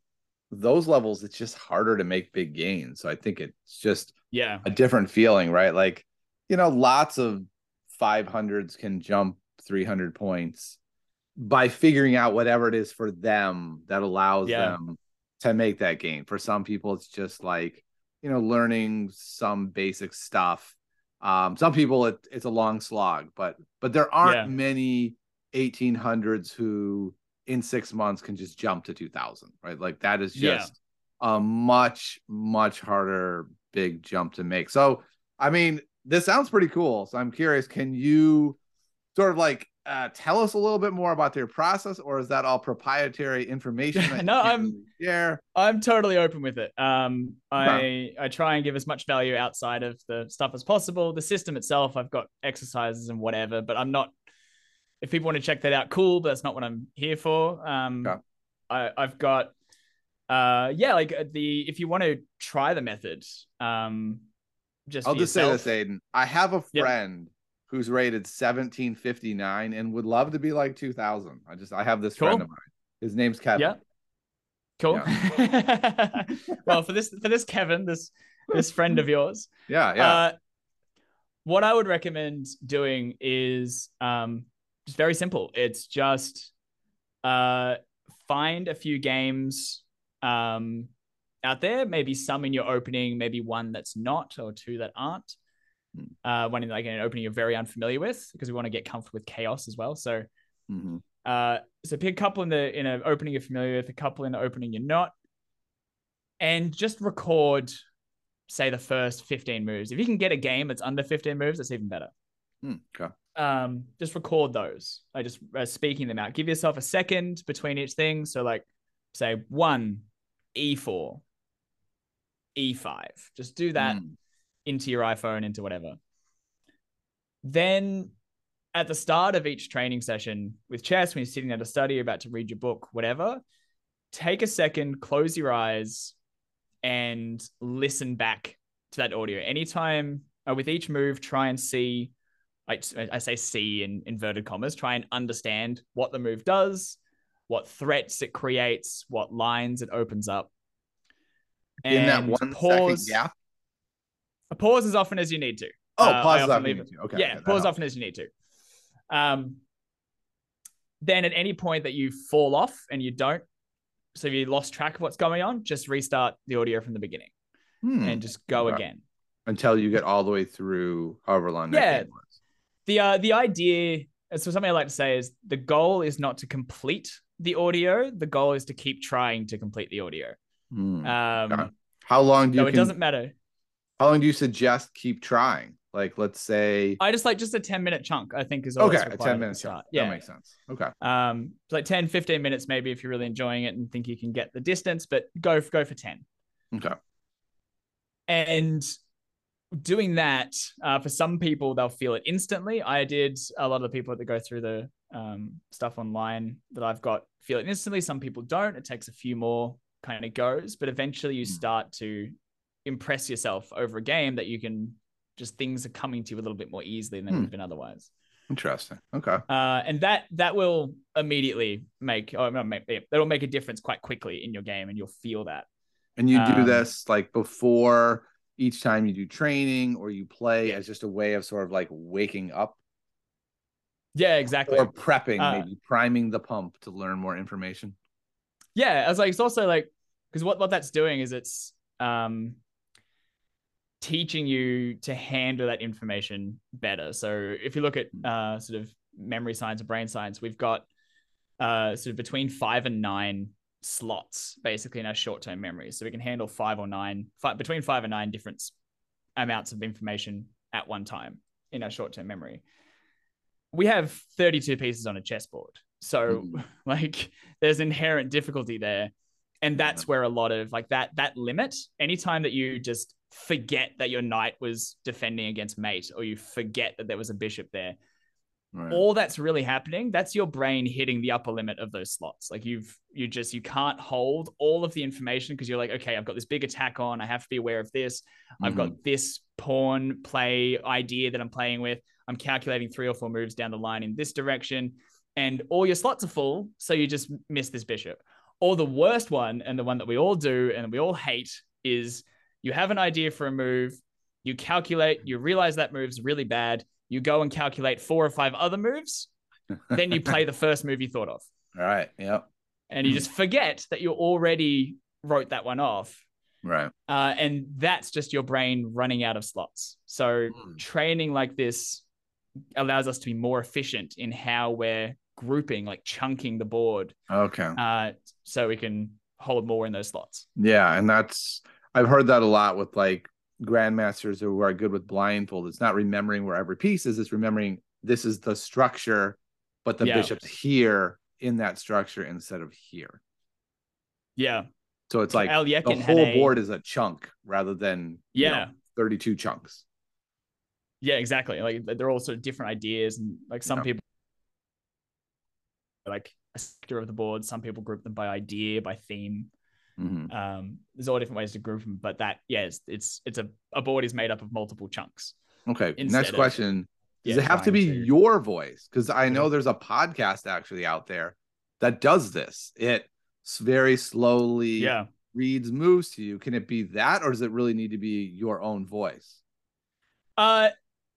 those levels, it's just harder to make big gains. So I think it's just Yeah, a different feeling, right? Like, you know, lots of 500s can jump 300 points by figuring out whatever it is for them that allows Yeah. them to make that gain. For some people, it's just like, you know, learning some basic stuff. Um, some people it, it's a long slog, but but there aren't Yeah. many 1800s who in six months can just jump to 2000, right? Like that is Yeah. just a much much harder big jump to make. So, I mean, this sounds pretty cool. So I'm curious, can you sort of like uh, tell us a little bit more about their process, or is that all proprietary information? No, I'm- really. I'm totally open with it. Um, I I try and give as much value outside of the stuff as possible. The system itself, I've got exercises and whatever, but I'm not. If people want to check that out, cool. But that's not what I'm here for. Um, Okay. I I've got, uh, yeah, like uh, the if you want to try the method, um, just I'll just yourself, say this, Aiden. I have a Yep. friend who's rated 1759 and would love to be like 2000. I just I have this friend of mine. His name's Kevin. Yeah. Cool. well, for this for this Kevin, this this friend of yours, Yeah, yeah. Uh, what I would recommend doing is um, just very simple. It's just uh, find a few games um, out there, maybe some in your opening, maybe one that's not, or two that aren't. Hmm. Uh, one in like an opening you're very unfamiliar with, because we want to get comfortable with chaos as well. So, Mhm. uh, so pick a couple in the in an opening you're familiar with, a couple in an opening you're not, and just record, say the first 15 moves. If you can get a game that's under 15 moves, that's even better. Hmm, okay. Um, just record those. I just uh, speaking them out. Give yourself a second between each thing. So like, say one, E4, E5. Just do that Mm. into your iPhone, into whatever. Then at the start of each training session with chess, when you're sitting there to study, you're about to read your book, whatever, take a second, close your eyes, and listen back to that audio. Anytime uh, with each move, try and see, like I say, see in inverted commas, try and understand what the move does, what threats it creates, what lines it opens up. In that one one second pause, gap. Pause as often as you need to. Oh, Uh, I pause often that. leave means you- Okay. yeah, okay, pause often as you need to. Um, then at any point that you fall off and you don't, so if you lost track of what's going on, just restart the audio from the beginning Hmm. and just go okay. again. Until you get all the way through however long that Yeah. game was. The uh, the idea, so something I like to say is the goal is not to complete the audio. The goal is to keep trying to complete the audio. Hmm. Um, Okay. How long do you so it doesn't matter. how long do you suggest keep trying? Like let's say I just like just a 10 minute chunk, I think is okay, a 10 at the minutes. start. Yeah. Yeah. That makes sense. Okay. um like 10 15 minutes maybe if you're really enjoying it and think you can get the distance but go go for 10 Okay. and doing that uh, for some people they'll feel it instantly i did a lot of the people that go through the um, stuff online that i've got feel it instantly some people don't it takes a few more kind of goes but eventually you Hmm. start to impress yourself over a game that you can just things are coming to you a little bit more easily than Hmm. would been otherwise. Interesting. Okay. Uh, and that that will immediately make or not make that will make a difference quite quickly in your game, and you'll feel that. And you do Um, this like before each time you do training or you play as just a way of sort of like waking up Yeah, exactly. or prepping, Uh, maybe priming the pump to learn more information. yeah, I was like, it's also like because what what that's doing is it's um teaching you to handle that information better. So if you look at uh sort of memory science or brain science, we've got uh sort of between five and nine slots basically in our short-term memory. So we can handle five or nine, five, between five and nine different amounts of information at one time in our short-term memory. We have 32 pieces on a chessboard. So Mhm. like there's inherent difficulty there. And that's where a lot of like that that limit, anytime that you just forget that your knight was defending against mate, or you forget that there was a bishop there, Right. all that's really happening that's your brain hitting the upper limit of those slots like you've you just you can't hold all of the information because you're like okay i've got this big attack on i have to be aware of this i've Mhm. got this pawn play idea that i'm playing with i'm calculating three or four moves down the line in this direction and all your slots are full so you just miss this bishop or the worst one and the one that we all do and we all hate is you have an idea for a move you calculate you realize that move's really bad you go and calculate four or five other moves then you play the first move you thought of All right. Yep. and you just forget that you already wrote that one off Right. uh, and that's just your brain running out of slots so Mm. training like this allows us to be more efficient in how we're grouping like chunking the board Okay. uh, so we can hold more in those slots Yeah, and that's I've heard that a lot with like grandmasters who are good with blindfold. It's not remembering where every piece is; it's remembering this is the structure, but the Yeah. bishop's here in that structure instead of here. yeah So it's like the whole a- board is a chunk rather than you yeah know, thirty-two chunks. Yeah, exactly. Like they're all sort of different ideas, and like some Yeah. people like a sector of the board. Some people group them by idea, by theme. Mhm. Um, there's all different ways to group them, but that yeah, it's it's, it's a a board is made up of multiple chunks. Okay. Next of, question: Does yeah, it have to be to- your voice? Because I know there's a podcast actually out there that does this. It very slowly Yeah, reads moves to you. Can it be that, or does it really need to be your own voice? uh,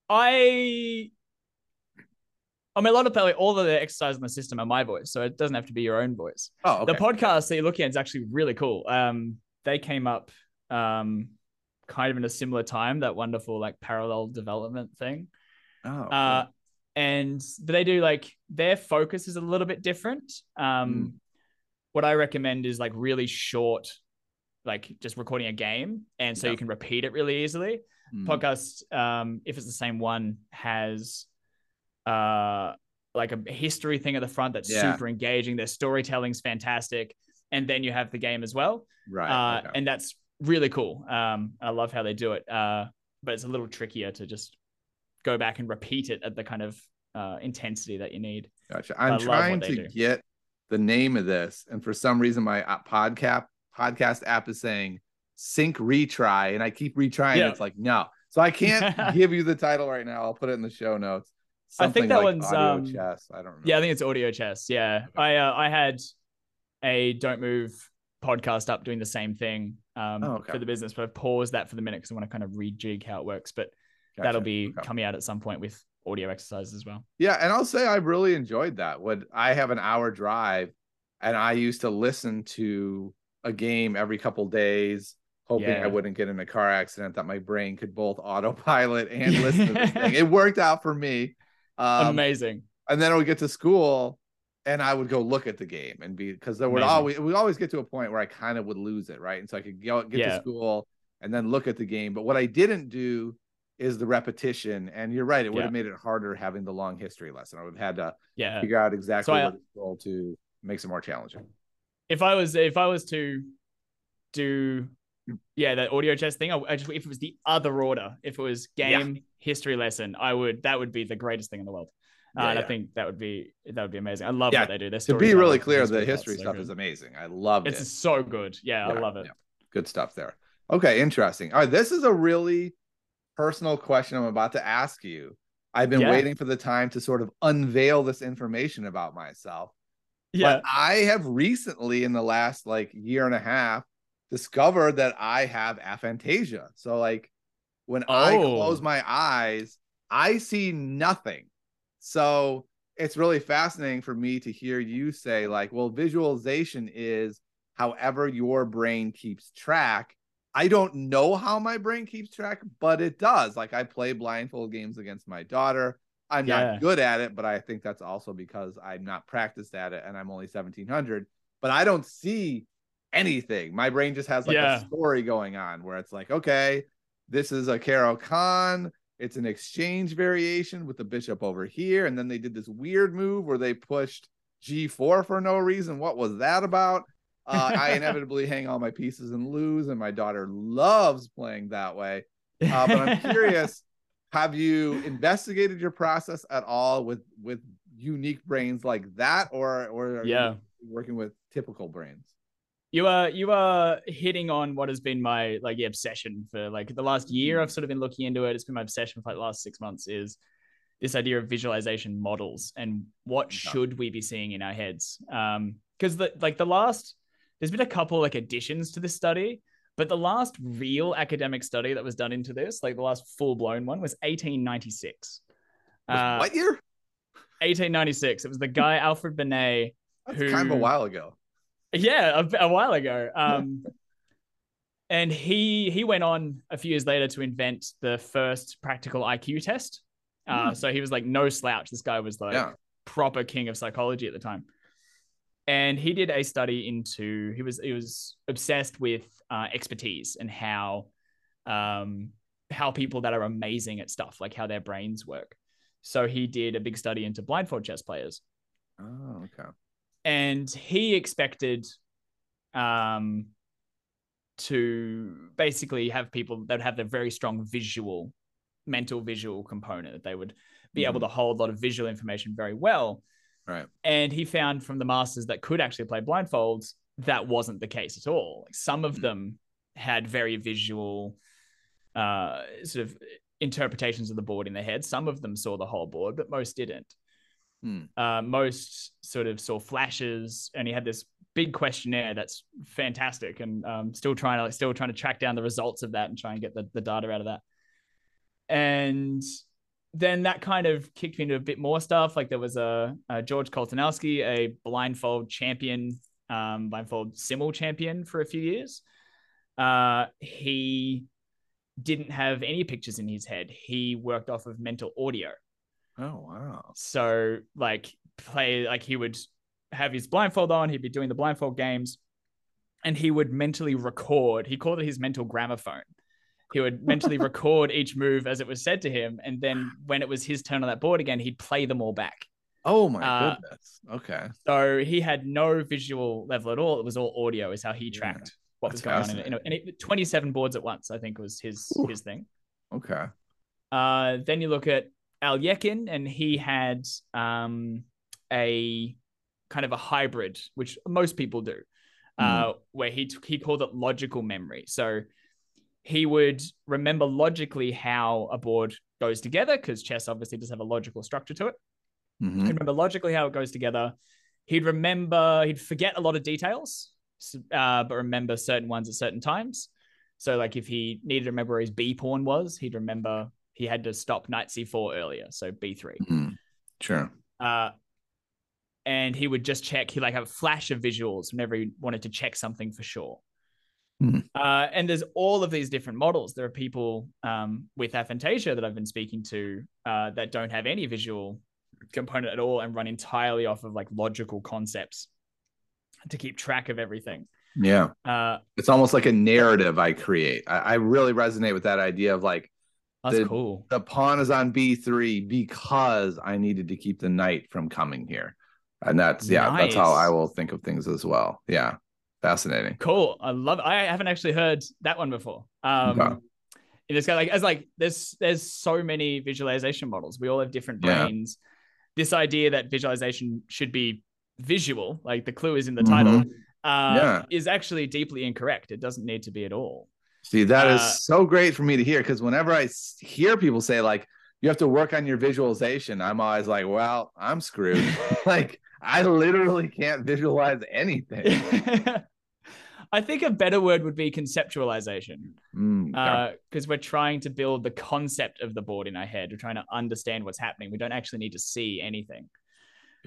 I. I mean, a lot of like, all of the exercise in the system are my voice, so it doesn't have to be your own voice. Oh, okay. The podcast that you're looking at is actually really cool. Um, they came up um, kind of in a similar time, that wonderful like parallel development thing. oh, Uh, and but they do like their focus is a little bit different. Um, what I recommend is like really short, like just recording a game, and so Yeah. you can repeat it really easily. Mm. Podcast, um, if it's the same one, has uh like a history thing at the front that's Yeah. super engaging. Their storytelling's fantastic, and then you have the game as well right. uh, okay. and that's really cool. Um, I love how they do it, uh, but it's a little trickier to just go back and repeat it at the kind of uh, intensity that you need. Gotcha. I'm trying to do. get the name of this, and for some reason, my uh, podcast podcast app is saying sync retry, and I keep retrying. Yeah. It's like no, so I can't give you the title right now. I'll put it in the show notes. I think that like one's, audio um, chess. I don't remember. Yeah, I think it's audio chess. Yeah, I uh, I had a Don't Move podcast up doing the same thing um, Oh, okay. for the business, but I've paused that for the minute because I want to kind of rejig how it works. But Gotcha. that'll be Okay. coming out at some point with audio exercises as well. Yeah, and I'll say I've really enjoyed that. When I have an hour drive, and I used to listen to a game every couple days, hoping Yeah. I wouldn't get in a car accident, that my brain could both autopilot and listen to this thing. It worked out for me. Um, Amazing. and then I would get to school, and I would go look at the game and be because there would Amazing. always we always get to a point where I kind of would lose it, right? And so I could go get to school and then look at the game. But what I didn't do is the repetition. And you're right, it would Yeah. have made it harder having the long history lesson. I would have had to Yeah. figure out exactly So I- where to to make it more challenging. if I was if I was to do yeah that audio chess thing, I, I just if it was the other order, if it was game history lesson, I would that would be the greatest thing in the world. Uh, Yeah, and I think that would be that would be amazing. I love Yeah, what they do. Their To be really clear, the history stuff good. is amazing. I love It's it. It's so good. Yeah, I love it. yeah. Good stuff there. Okay, interesting. All right, this is a really personal question I'm about to ask you. I've been Yeah. waiting for the time to sort of unveil this information about myself. Yeah. But I have recently, in the last like year and a half, discovered that I have aphantasia. So, like, when I Oh. close my eyes, I see nothing. So, it's really fascinating for me to hear you say, like, well, visualization is however your brain keeps track. I don't know how my brain keeps track, but it does. Like, I play blindfold games against my daughter. I'm Yeah. not good at it, but I think that's also because I'm not practiced at it and I'm only 1700. But I don't see anything. My brain just has like Yeah. a story going on where it's like, okay, this is a Caro-Kann. It's an exchange variation with the bishop over here. And then they did this weird move where they pushed G4 for no reason. What was that about? Uh, I inevitably hang all my pieces and lose, and my daughter loves playing that way. Uh, but I'm curious, have you investigated your process at all with with unique brains like that, or or are Yeah. you working with typical brains? You are you are hitting on what has been my like obsession for like the last year. Mm. I've sort of been looking into it. It's been my obsession for like the last six months. Is this idea of visualization models and what should we be seeing in our heads? Um, because the like the last there's been a couple like additions to this study, but the last real academic study that was done into this, like the last full blown one, was 1896. Was Uh, what year? 1896. It was the guy Alfred Binet That's kind of a while ago. Yeah, a, a while ago. Um, and he he went on a few years later to invent the first practical IQ test. Uh, Hmm. So he was like no slouch. This guy was like Yeah. proper king of psychology at the time. And he did a study into he was he was obsessed with uh, expertise and how um, how people that are amazing at stuff like how their brains work. So he did a big study into blindfold chess players Oh, okay. And he expected um to basically have people that have a very strong visual mental visual component that they would be able to hold a lot of visual information very well. Right. and he found from the masters that could actually play blindfolds that wasn't the case at all. Like some of Hmm. them had very visual uh sort of interpretations of the board in their head. Some of them saw the whole board but most didn't Hmm. uh, most sort of saw flashes, and he had this big questionnaire that's fantastic, and um, still trying to like, still trying to track down the results of that and try and get the, the data out of that. And then that kind of kicked me into a bit more stuff. Like there was a, a George Koltanowski, a blindfold champion, um, blindfold simul champion for a few years. Uh, he didn't have any pictures in his head. He worked off of mental audio. Oh wow. So like play like he would have his blindfold on, he'd be doing the blindfold games, and he would mentally record. He called it his mental gramophone. He would mentally record each move as it was said to him, and then when it was his turn on that board again, he'd play them all back. Oh my Uh, goodness. Okay. So he had no visual level at all. It was all audio, is how he Yeah, tracked what was going on. In. And it, 27 boards at once, I think, was his Ooh. his thing. Okay. Uh, then you look at Alekhine, and he had um, a kind of a hybrid, which most people do, uh, where he took, he called it logical memory. So he would remember logically how a board goes together, because chess obviously does have a logical structure to it. Mhm. He'd remember logically how it goes together. He'd remember, he'd forget a lot of details, uh, but remember certain ones at certain times. So, like if he needed to remember where his B pawn was, he'd remember he had to stop knight c4 earlier, so b3. Mhm. Sure. Uh, and he would just check. He like have a flash of visuals whenever he wanted to check something for sure. Hmm. Uh, and there's all of these different models. There are people um, with aphantasia that I've been speaking to uh, that don't have any visual component at all and run entirely off of like logical concepts to keep track of everything. Yeah. Uh, It's almost like a narrative I create. I, I really resonate with that idea of like that's The- cool. the pawn is on B3 because I needed to keep the knight from coming here. And that's yeah, that's how I will think of things as well. Yeah. Fascinating. Cool. I love. it. I haven't actually heard that one before. Um, Okay. in this kind of like as like there's there's so many visualization models. We all have different Yeah. brains. This idea that visualization should be visual, like the clue is in the Mhm. title, uh, Yeah. is actually deeply incorrect. It doesn't need to be at all. See, that is Uh, so great for me to hear because whenever I hear people say like you have to work on your visualization, I'm always like, well, I'm screwed. like I literally can't visualize anything. I think a better word would be conceptualization. Mm, okay. because we're trying to build the concept of the board in our head. We're trying to understand what's happening. We don't actually need to see anything.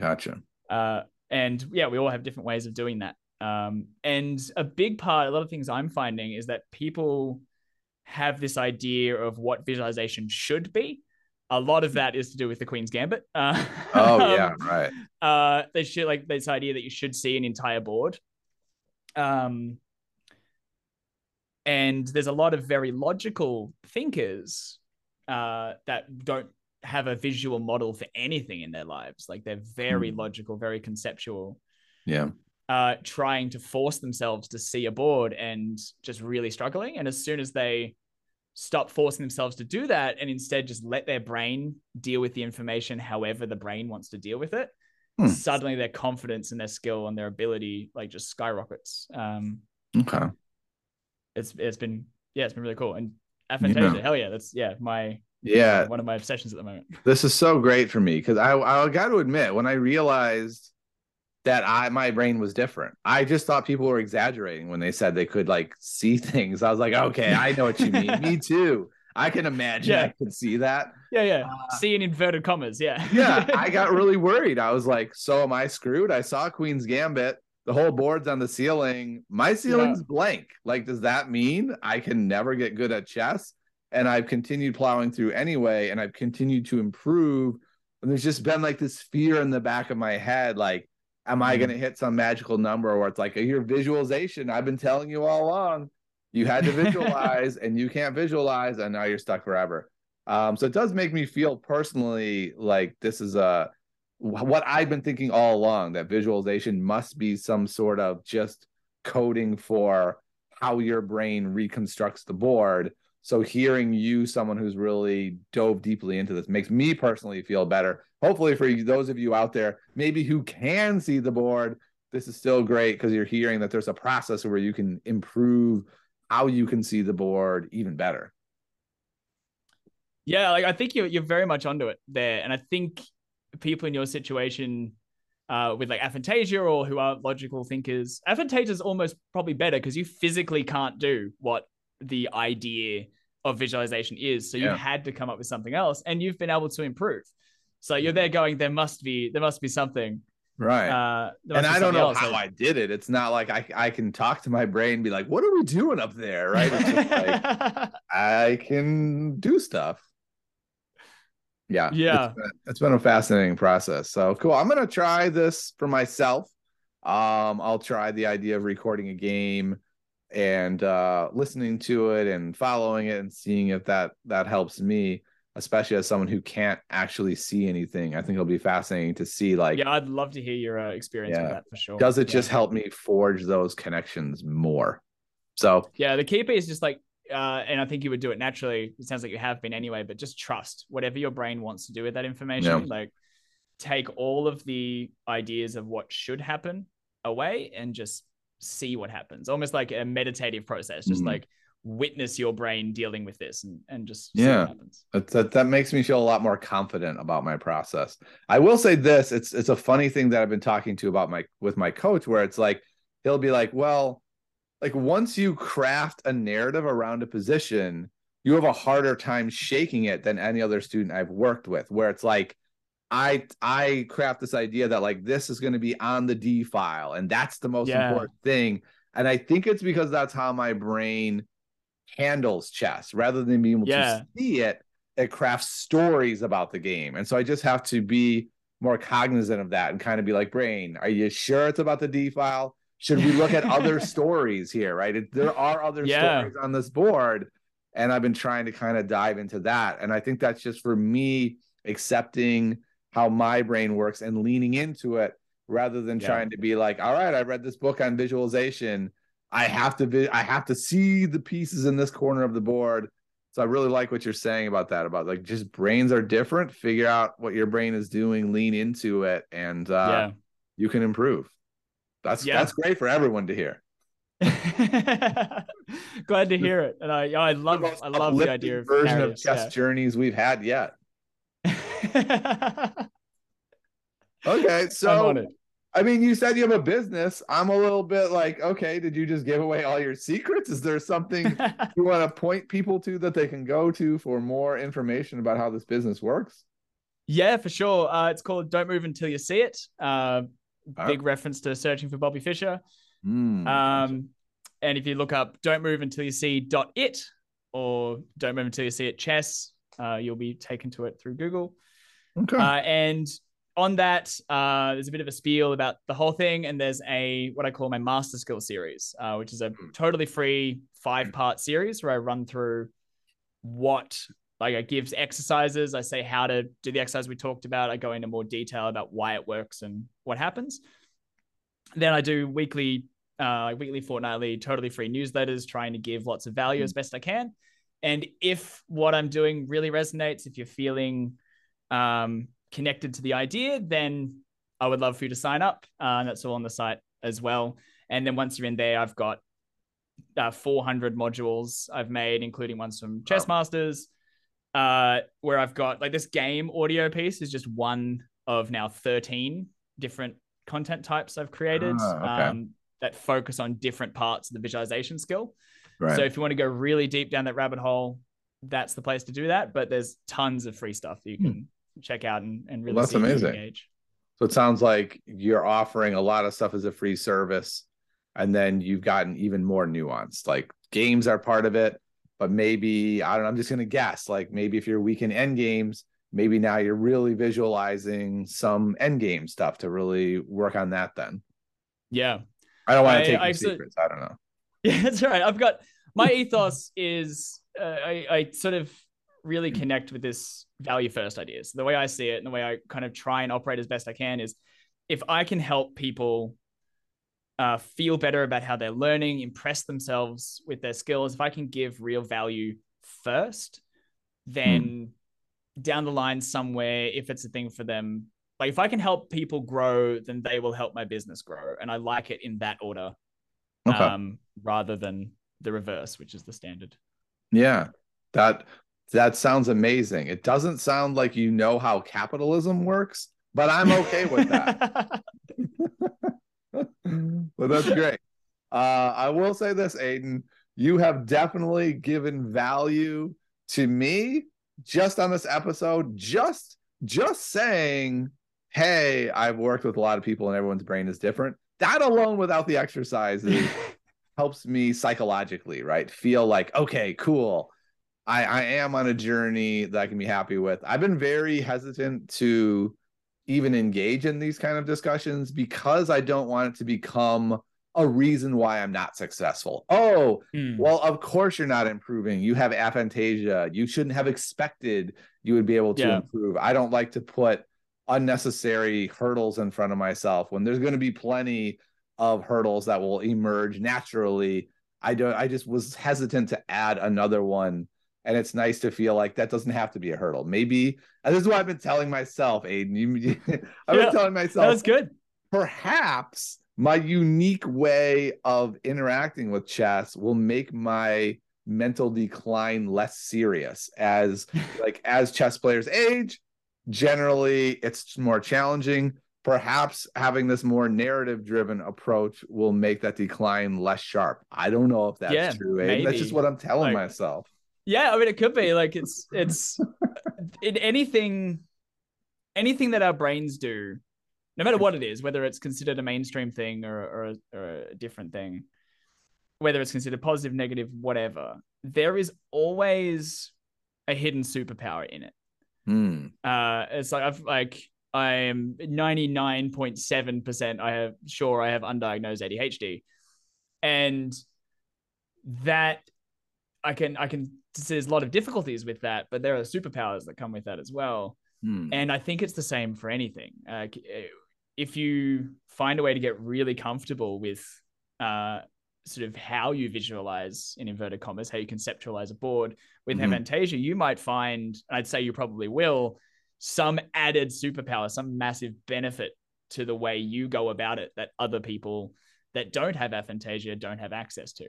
gotcha. Uh, and yeah, we all have different ways of doing that. Um, and a big part, a lot of things I'm finding is that people have this idea of what visualization should be. A lot of that is to do with the Queen's Gambit. Uh, Oh um, yeah, right. uh they should like this idea that you should see an entire board um and there's a lot of very logical thinkers uh that don't have a visual model for anything in their lives like they're very Hmm. logical very conceptual Yeah. Uh trying to force themselves to see a board and just really struggling and as soon as they stop forcing themselves to do that and instead just let their brain deal with the information however the brain wants to deal with it Hmm. suddenly their confidence and their skill and their ability like just skyrockets um Okay. it's it's been yeah it's been really cool and aphantasia Yeah. hell yeah that's yeah my Yeah. one of my obsessions at the moment This is so great for me because I I got to admit when I realized that I my brain was different. I just thought people were exaggerating when they said they could like see things. I was like, okay, I know what you mean. me too. I can imagine Yeah. I could see that. yeah yeah Uh, see in inverted commas yeah Yeah, I got really worried. I was like, so am I screwed? I saw Queen's Gambit. The whole board's on the ceiling. My ceiling's blank. Like, does that mean I can never get good at chess? And I've continued plowing through anyway, and I've continued to improve. And there's just been like this fear in the back of my head, like, am I going to hit some magical number where it's like your visualization? I've been telling you all along, you had to visualize, and you can't visualize, and now you're stuck forever. Um, so it does make me feel personally like this is a what I've been thinking all along that visualization must be some sort of just coding for how your brain reconstructs the board. So hearing you, someone who's really dove deeply into this, makes me personally feel better. Hopefully, for those of you out there, maybe who can see the board, this is still great because you're hearing that there's a process where you can improve how you can see the board even better. Yeah, like I think you're you're very much onto it there, and I think people in your situation, uh, with like aphantasia or who are logical thinkers, aphantasia is almost probably better because you physically can't do what the idea of visualization is, so you Yeah. had to come up with something else, and you've been able to improve. So you're there going, there must be there must be something. Right. Uh, and I don't know else. how I did it. It's not like I I can talk to my brain and be like, "What are we doing up there?" Right? It's just like I can do stuff. Yeah, Yeah. It's been, it's been a fascinating process. So cool. I'm gonna try this for myself. Um, I'll try the idea of recording a game and uh listening to it and following it and seeing if that that helps me, especially as someone who can't actually see anything. I think it'll be fascinating to see like yeah, I'd love to hear your uh, experience with that for sure. does it Yeah. just help me forge those connections more so Yeah, the key piece is just like, uh, and I think you would do it naturally. It sounds like you have been anyway, but just trust whatever your brain wants to do with that information. Yeah. Like, take all of the ideas of what should happen away and just see what happens. Almost like a meditative process. Just Mhm. like witness your brain dealing with this and, and just see Yeah. what happens. that, that that makes me feel a lot more confident about my process i will say this it's it's a funny thing that i've been talking to about my with my coach where it's like he'll be like well like once you craft a narrative around a position you have a harder time shaking it than any other student i've worked with where it's like I I craft this idea that like this is going to be on the D file and that's the most Yeah. important thing. And I think it's because that's how my brain handles chess rather than being able Yeah. to see it, it crafts stories about the game. And so I just have to be more cognizant of that and kind of be like, brain, are you sure it's about the D file? Should we look at other stories here? Right. It, there are other Yeah. stories on this board. And I've been trying to kind of dive into that. And I think that's just for me accepting how my brain works and leaning into it rather than Yeah. trying to be like, all right, I read this book on visualization. I have to vi- I have to see the pieces in this corner of the board. So I really like what you're saying about that, about like just brains are different. Figure out what your brain is doing, lean into it, and uh, you can improve. That's Yeah. that's great for everyone to hear. glad to hear it. And I, I love, I love the idea of version of chess journeys we've had yet. Okay, so. I mean, you said you have a business. I'm a little bit like, okay, did you just give away all your secrets? Is there something you want to point people to that they can go to for more information about how this business works? Yeah, for sure. Uh, it's called "Don't Move Until You See It." Uh, Ah. big reference to searching for Bobby Fischer. Hmm. Um, and if you look up "Don't Move Until You See dot it" or "Don't Move Until You See It Chess," uh, you'll be taken to it through Google. Okay. Uh, and on that, uh, there's a bit of a spiel about the whole thing, and there's a what I call my master skill series, uh, which is a totally free five part series where I run through what like it gives exercises. I say how to do the exercise we talked about. I go into more detail about why it works and what happens. Then I do weekly, uh, weekly, fortnightly, totally free newsletters, trying to give lots of value as best I can. And if what I'm doing really resonates, if you're feeling um, connected to the idea, then I would love for you to sign up. Uh, and that's all on the site as well. And then once you're in there, I've got uh, 400 modules I've made, including ones from Chess Masters, uh, where I've got like this game audio piece is just one of now 13 different content types I've created Ah, okay. um, that focus on different parts of the visualization skill. right. So if you want to go really deep down that rabbit hole, that's the place to do that. But there's tons of free stuff that you can check out and, and really. Well, that's see amazing. engage. So it sounds like you're offering a lot of stuff as a free service, and then you've gotten even more nuanced. Like games are part of it, but maybe I don't know. I'm just gonna guess. Like maybe if you're weak in end games, maybe now you're really visualizing some end game stuff to really work on that. Then Yeah. I don't want to take I your so- secrets. I don't know. Yeah, that's right. I've got my ethos is uh, I, I sort of really connect with this value first idea. So the way I see it and the way I kind of try and operate as best I can is if I can help people uh, feel better about how they're learning, impress themselves with their skills, if I can give real value first, then down the line somewhere, if it's a thing for them, like if I can help people grow, then they will help my business grow. And I like it in that order Okay. um, rather than the reverse, which is the standard. Yeah, that that sounds amazing. It doesn't sound like you know how capitalism works, but I'm okay with that. but that's great. Uh, I will say this, Aiden, you have definitely given value to me just on this episode. Just just saying, hey, I've worked with a lot of people and everyone's brain is different. That alone, without the exercises, helps me psychologically, right? Feel like, okay, cool. I, I am on a journey that I can be happy with. I've been very hesitant to even engage in these kind of discussions because I don't want it to become a reason why I'm not successful. Oh, Hmm. well, of course you're not improving. You have aphantasia. You shouldn't have expected you would be able to Yeah. improve. I don't like to put unnecessary hurdles in front of myself when there's going to be plenty of hurdles that will emerge naturally. I don't I just was hesitant to add another one. And it's nice to feel like that doesn't have to be a hurdle. Maybe this is what I've been telling myself, Aiden. You, I've Yeah, been telling myself that's good. perhaps my unique way of interacting with chess will make my mental decline less serious as like as chess players age generally it's more challenging perhaps having this more narrative driven approach will make that decline less sharp i don't know if that's Yeah, true Aiden. that's just what i'm telling Like- myself Yeah, I mean, it could be like it's it's in anything, anything that our brains do, no matter what it is, whether it's considered a mainstream thing or or a, or a different thing, whether it's considered positive, negative, whatever, there is always a hidden superpower in it. Hmm. Uh, it's like I've like I am ninety nine point seven percent. I have sure I have undiagnosed ADHD, and that I can I can there's a lot of difficulties with that, but there are superpowers that come with that as well. Hmm. And I think it's the same for anything. Uh, if you find a way to get really comfortable with uh, sort of how you visualize in inverted commas, how you conceptualize a board with Mhm. Aphantasia, you might find, I'd say you probably will, some added superpower, some massive benefit to the way you go about it that other people that don't have Aphantasia don't have access to.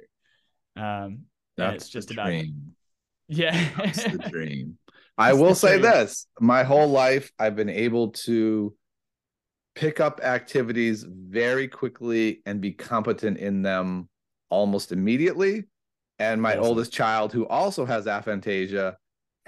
Um, That's it's just about. Yeah. That's the dream. I will say dream. this my whole life, I've been able to pick up activities very quickly and be competent in them almost immediately. And my Awesome. oldest child, who also has aphantasia,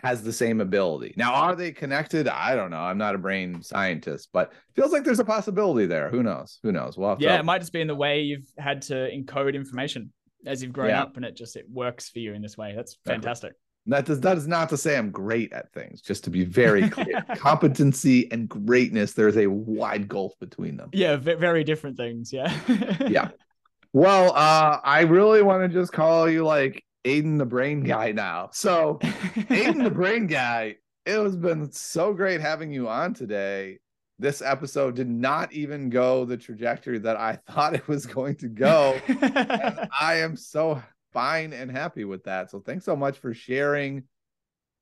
has the same ability. Now, are they connected? I don't know. I'm not a brain scientist, but feels like there's a possibility there. Who knows? Who knows? We'll yeah, to it might just be in the way you've had to encode information as you've grown Yeah. up, and it just it works for you in this way. That's Exactly. That does that is not to say I'm great at things, just to be very clear. Competency and greatness, there's a wide gulf between them. Yeah, ve- very different things. Yeah. Yeah. Well, uh, I really want to just call you like Aiden the brain guy now. So Aiden the brain guy, it has been so great having you on today. This episode did not even go the trajectory that I thought it was going to go. and I am so fine and happy with that. So thanks so much for sharing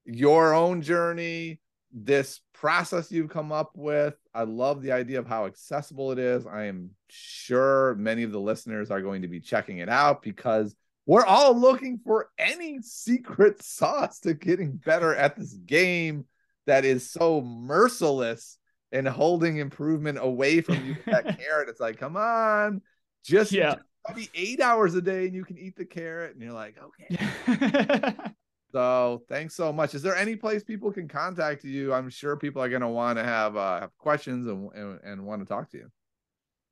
your own journey, this process you've come up with. I love the idea of how accessible it is. I am sure many of the listeners are going to be checking it out because we're all looking for any secret sauce to getting better at this game that is so merciless and holding improvement away from you that carrot. It's like, come on, just yeah. Probably eight hours a day and you can eat the carrot and you're like okay so thanks so much is there any place people can contact you i'm sure people are going to want to have uh have questions and, and and want to talk to you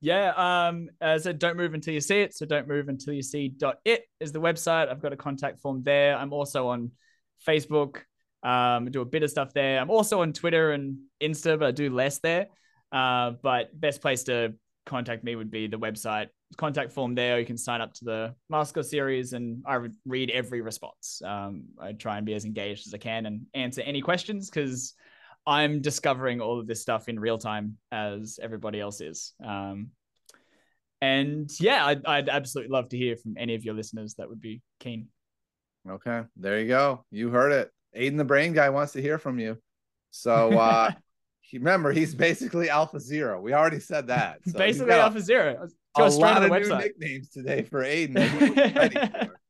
Yeah, um, as I said, don't move until you see it. So don't move until you see dot it is the website. I've got a contact form there. I'm also on Facebook. Um, I do a bit of stuff there. I'm also on Twitter and Insta, but I do less there. Uh, but best place to contact me would be the website contact form there. You can sign up to the Masker series, and I would read every response. Um, I try and be as engaged as I can and answer any questions because I'm discovering all of this stuff in real time as everybody else is. Um, and yeah, I'd, I'd absolutely love to hear from any of your listeners that would be keen. okay there you go you heard it aiden the brain guy wants to hear from you so uh remember he's basically alpha zero. We already said that. So Basically, Alpha Zero. a, Go lot of the new nicknames today for aiden that he was ready for.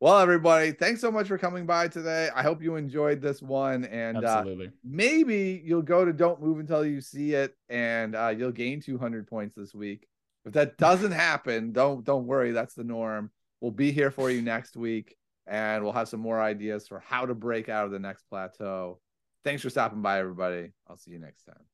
well everybody thanks so much for coming by today. I hope you enjoyed this one and uh maybe you'll go to don't move until you see it and uh, you'll gain 200 points this week. If that doesn't happen don't don't worry. That's the norm. We'll be here for you next week and we'll have some more ideas for how to break out of the next plateau thanks for stopping by everybody. I'll see you next time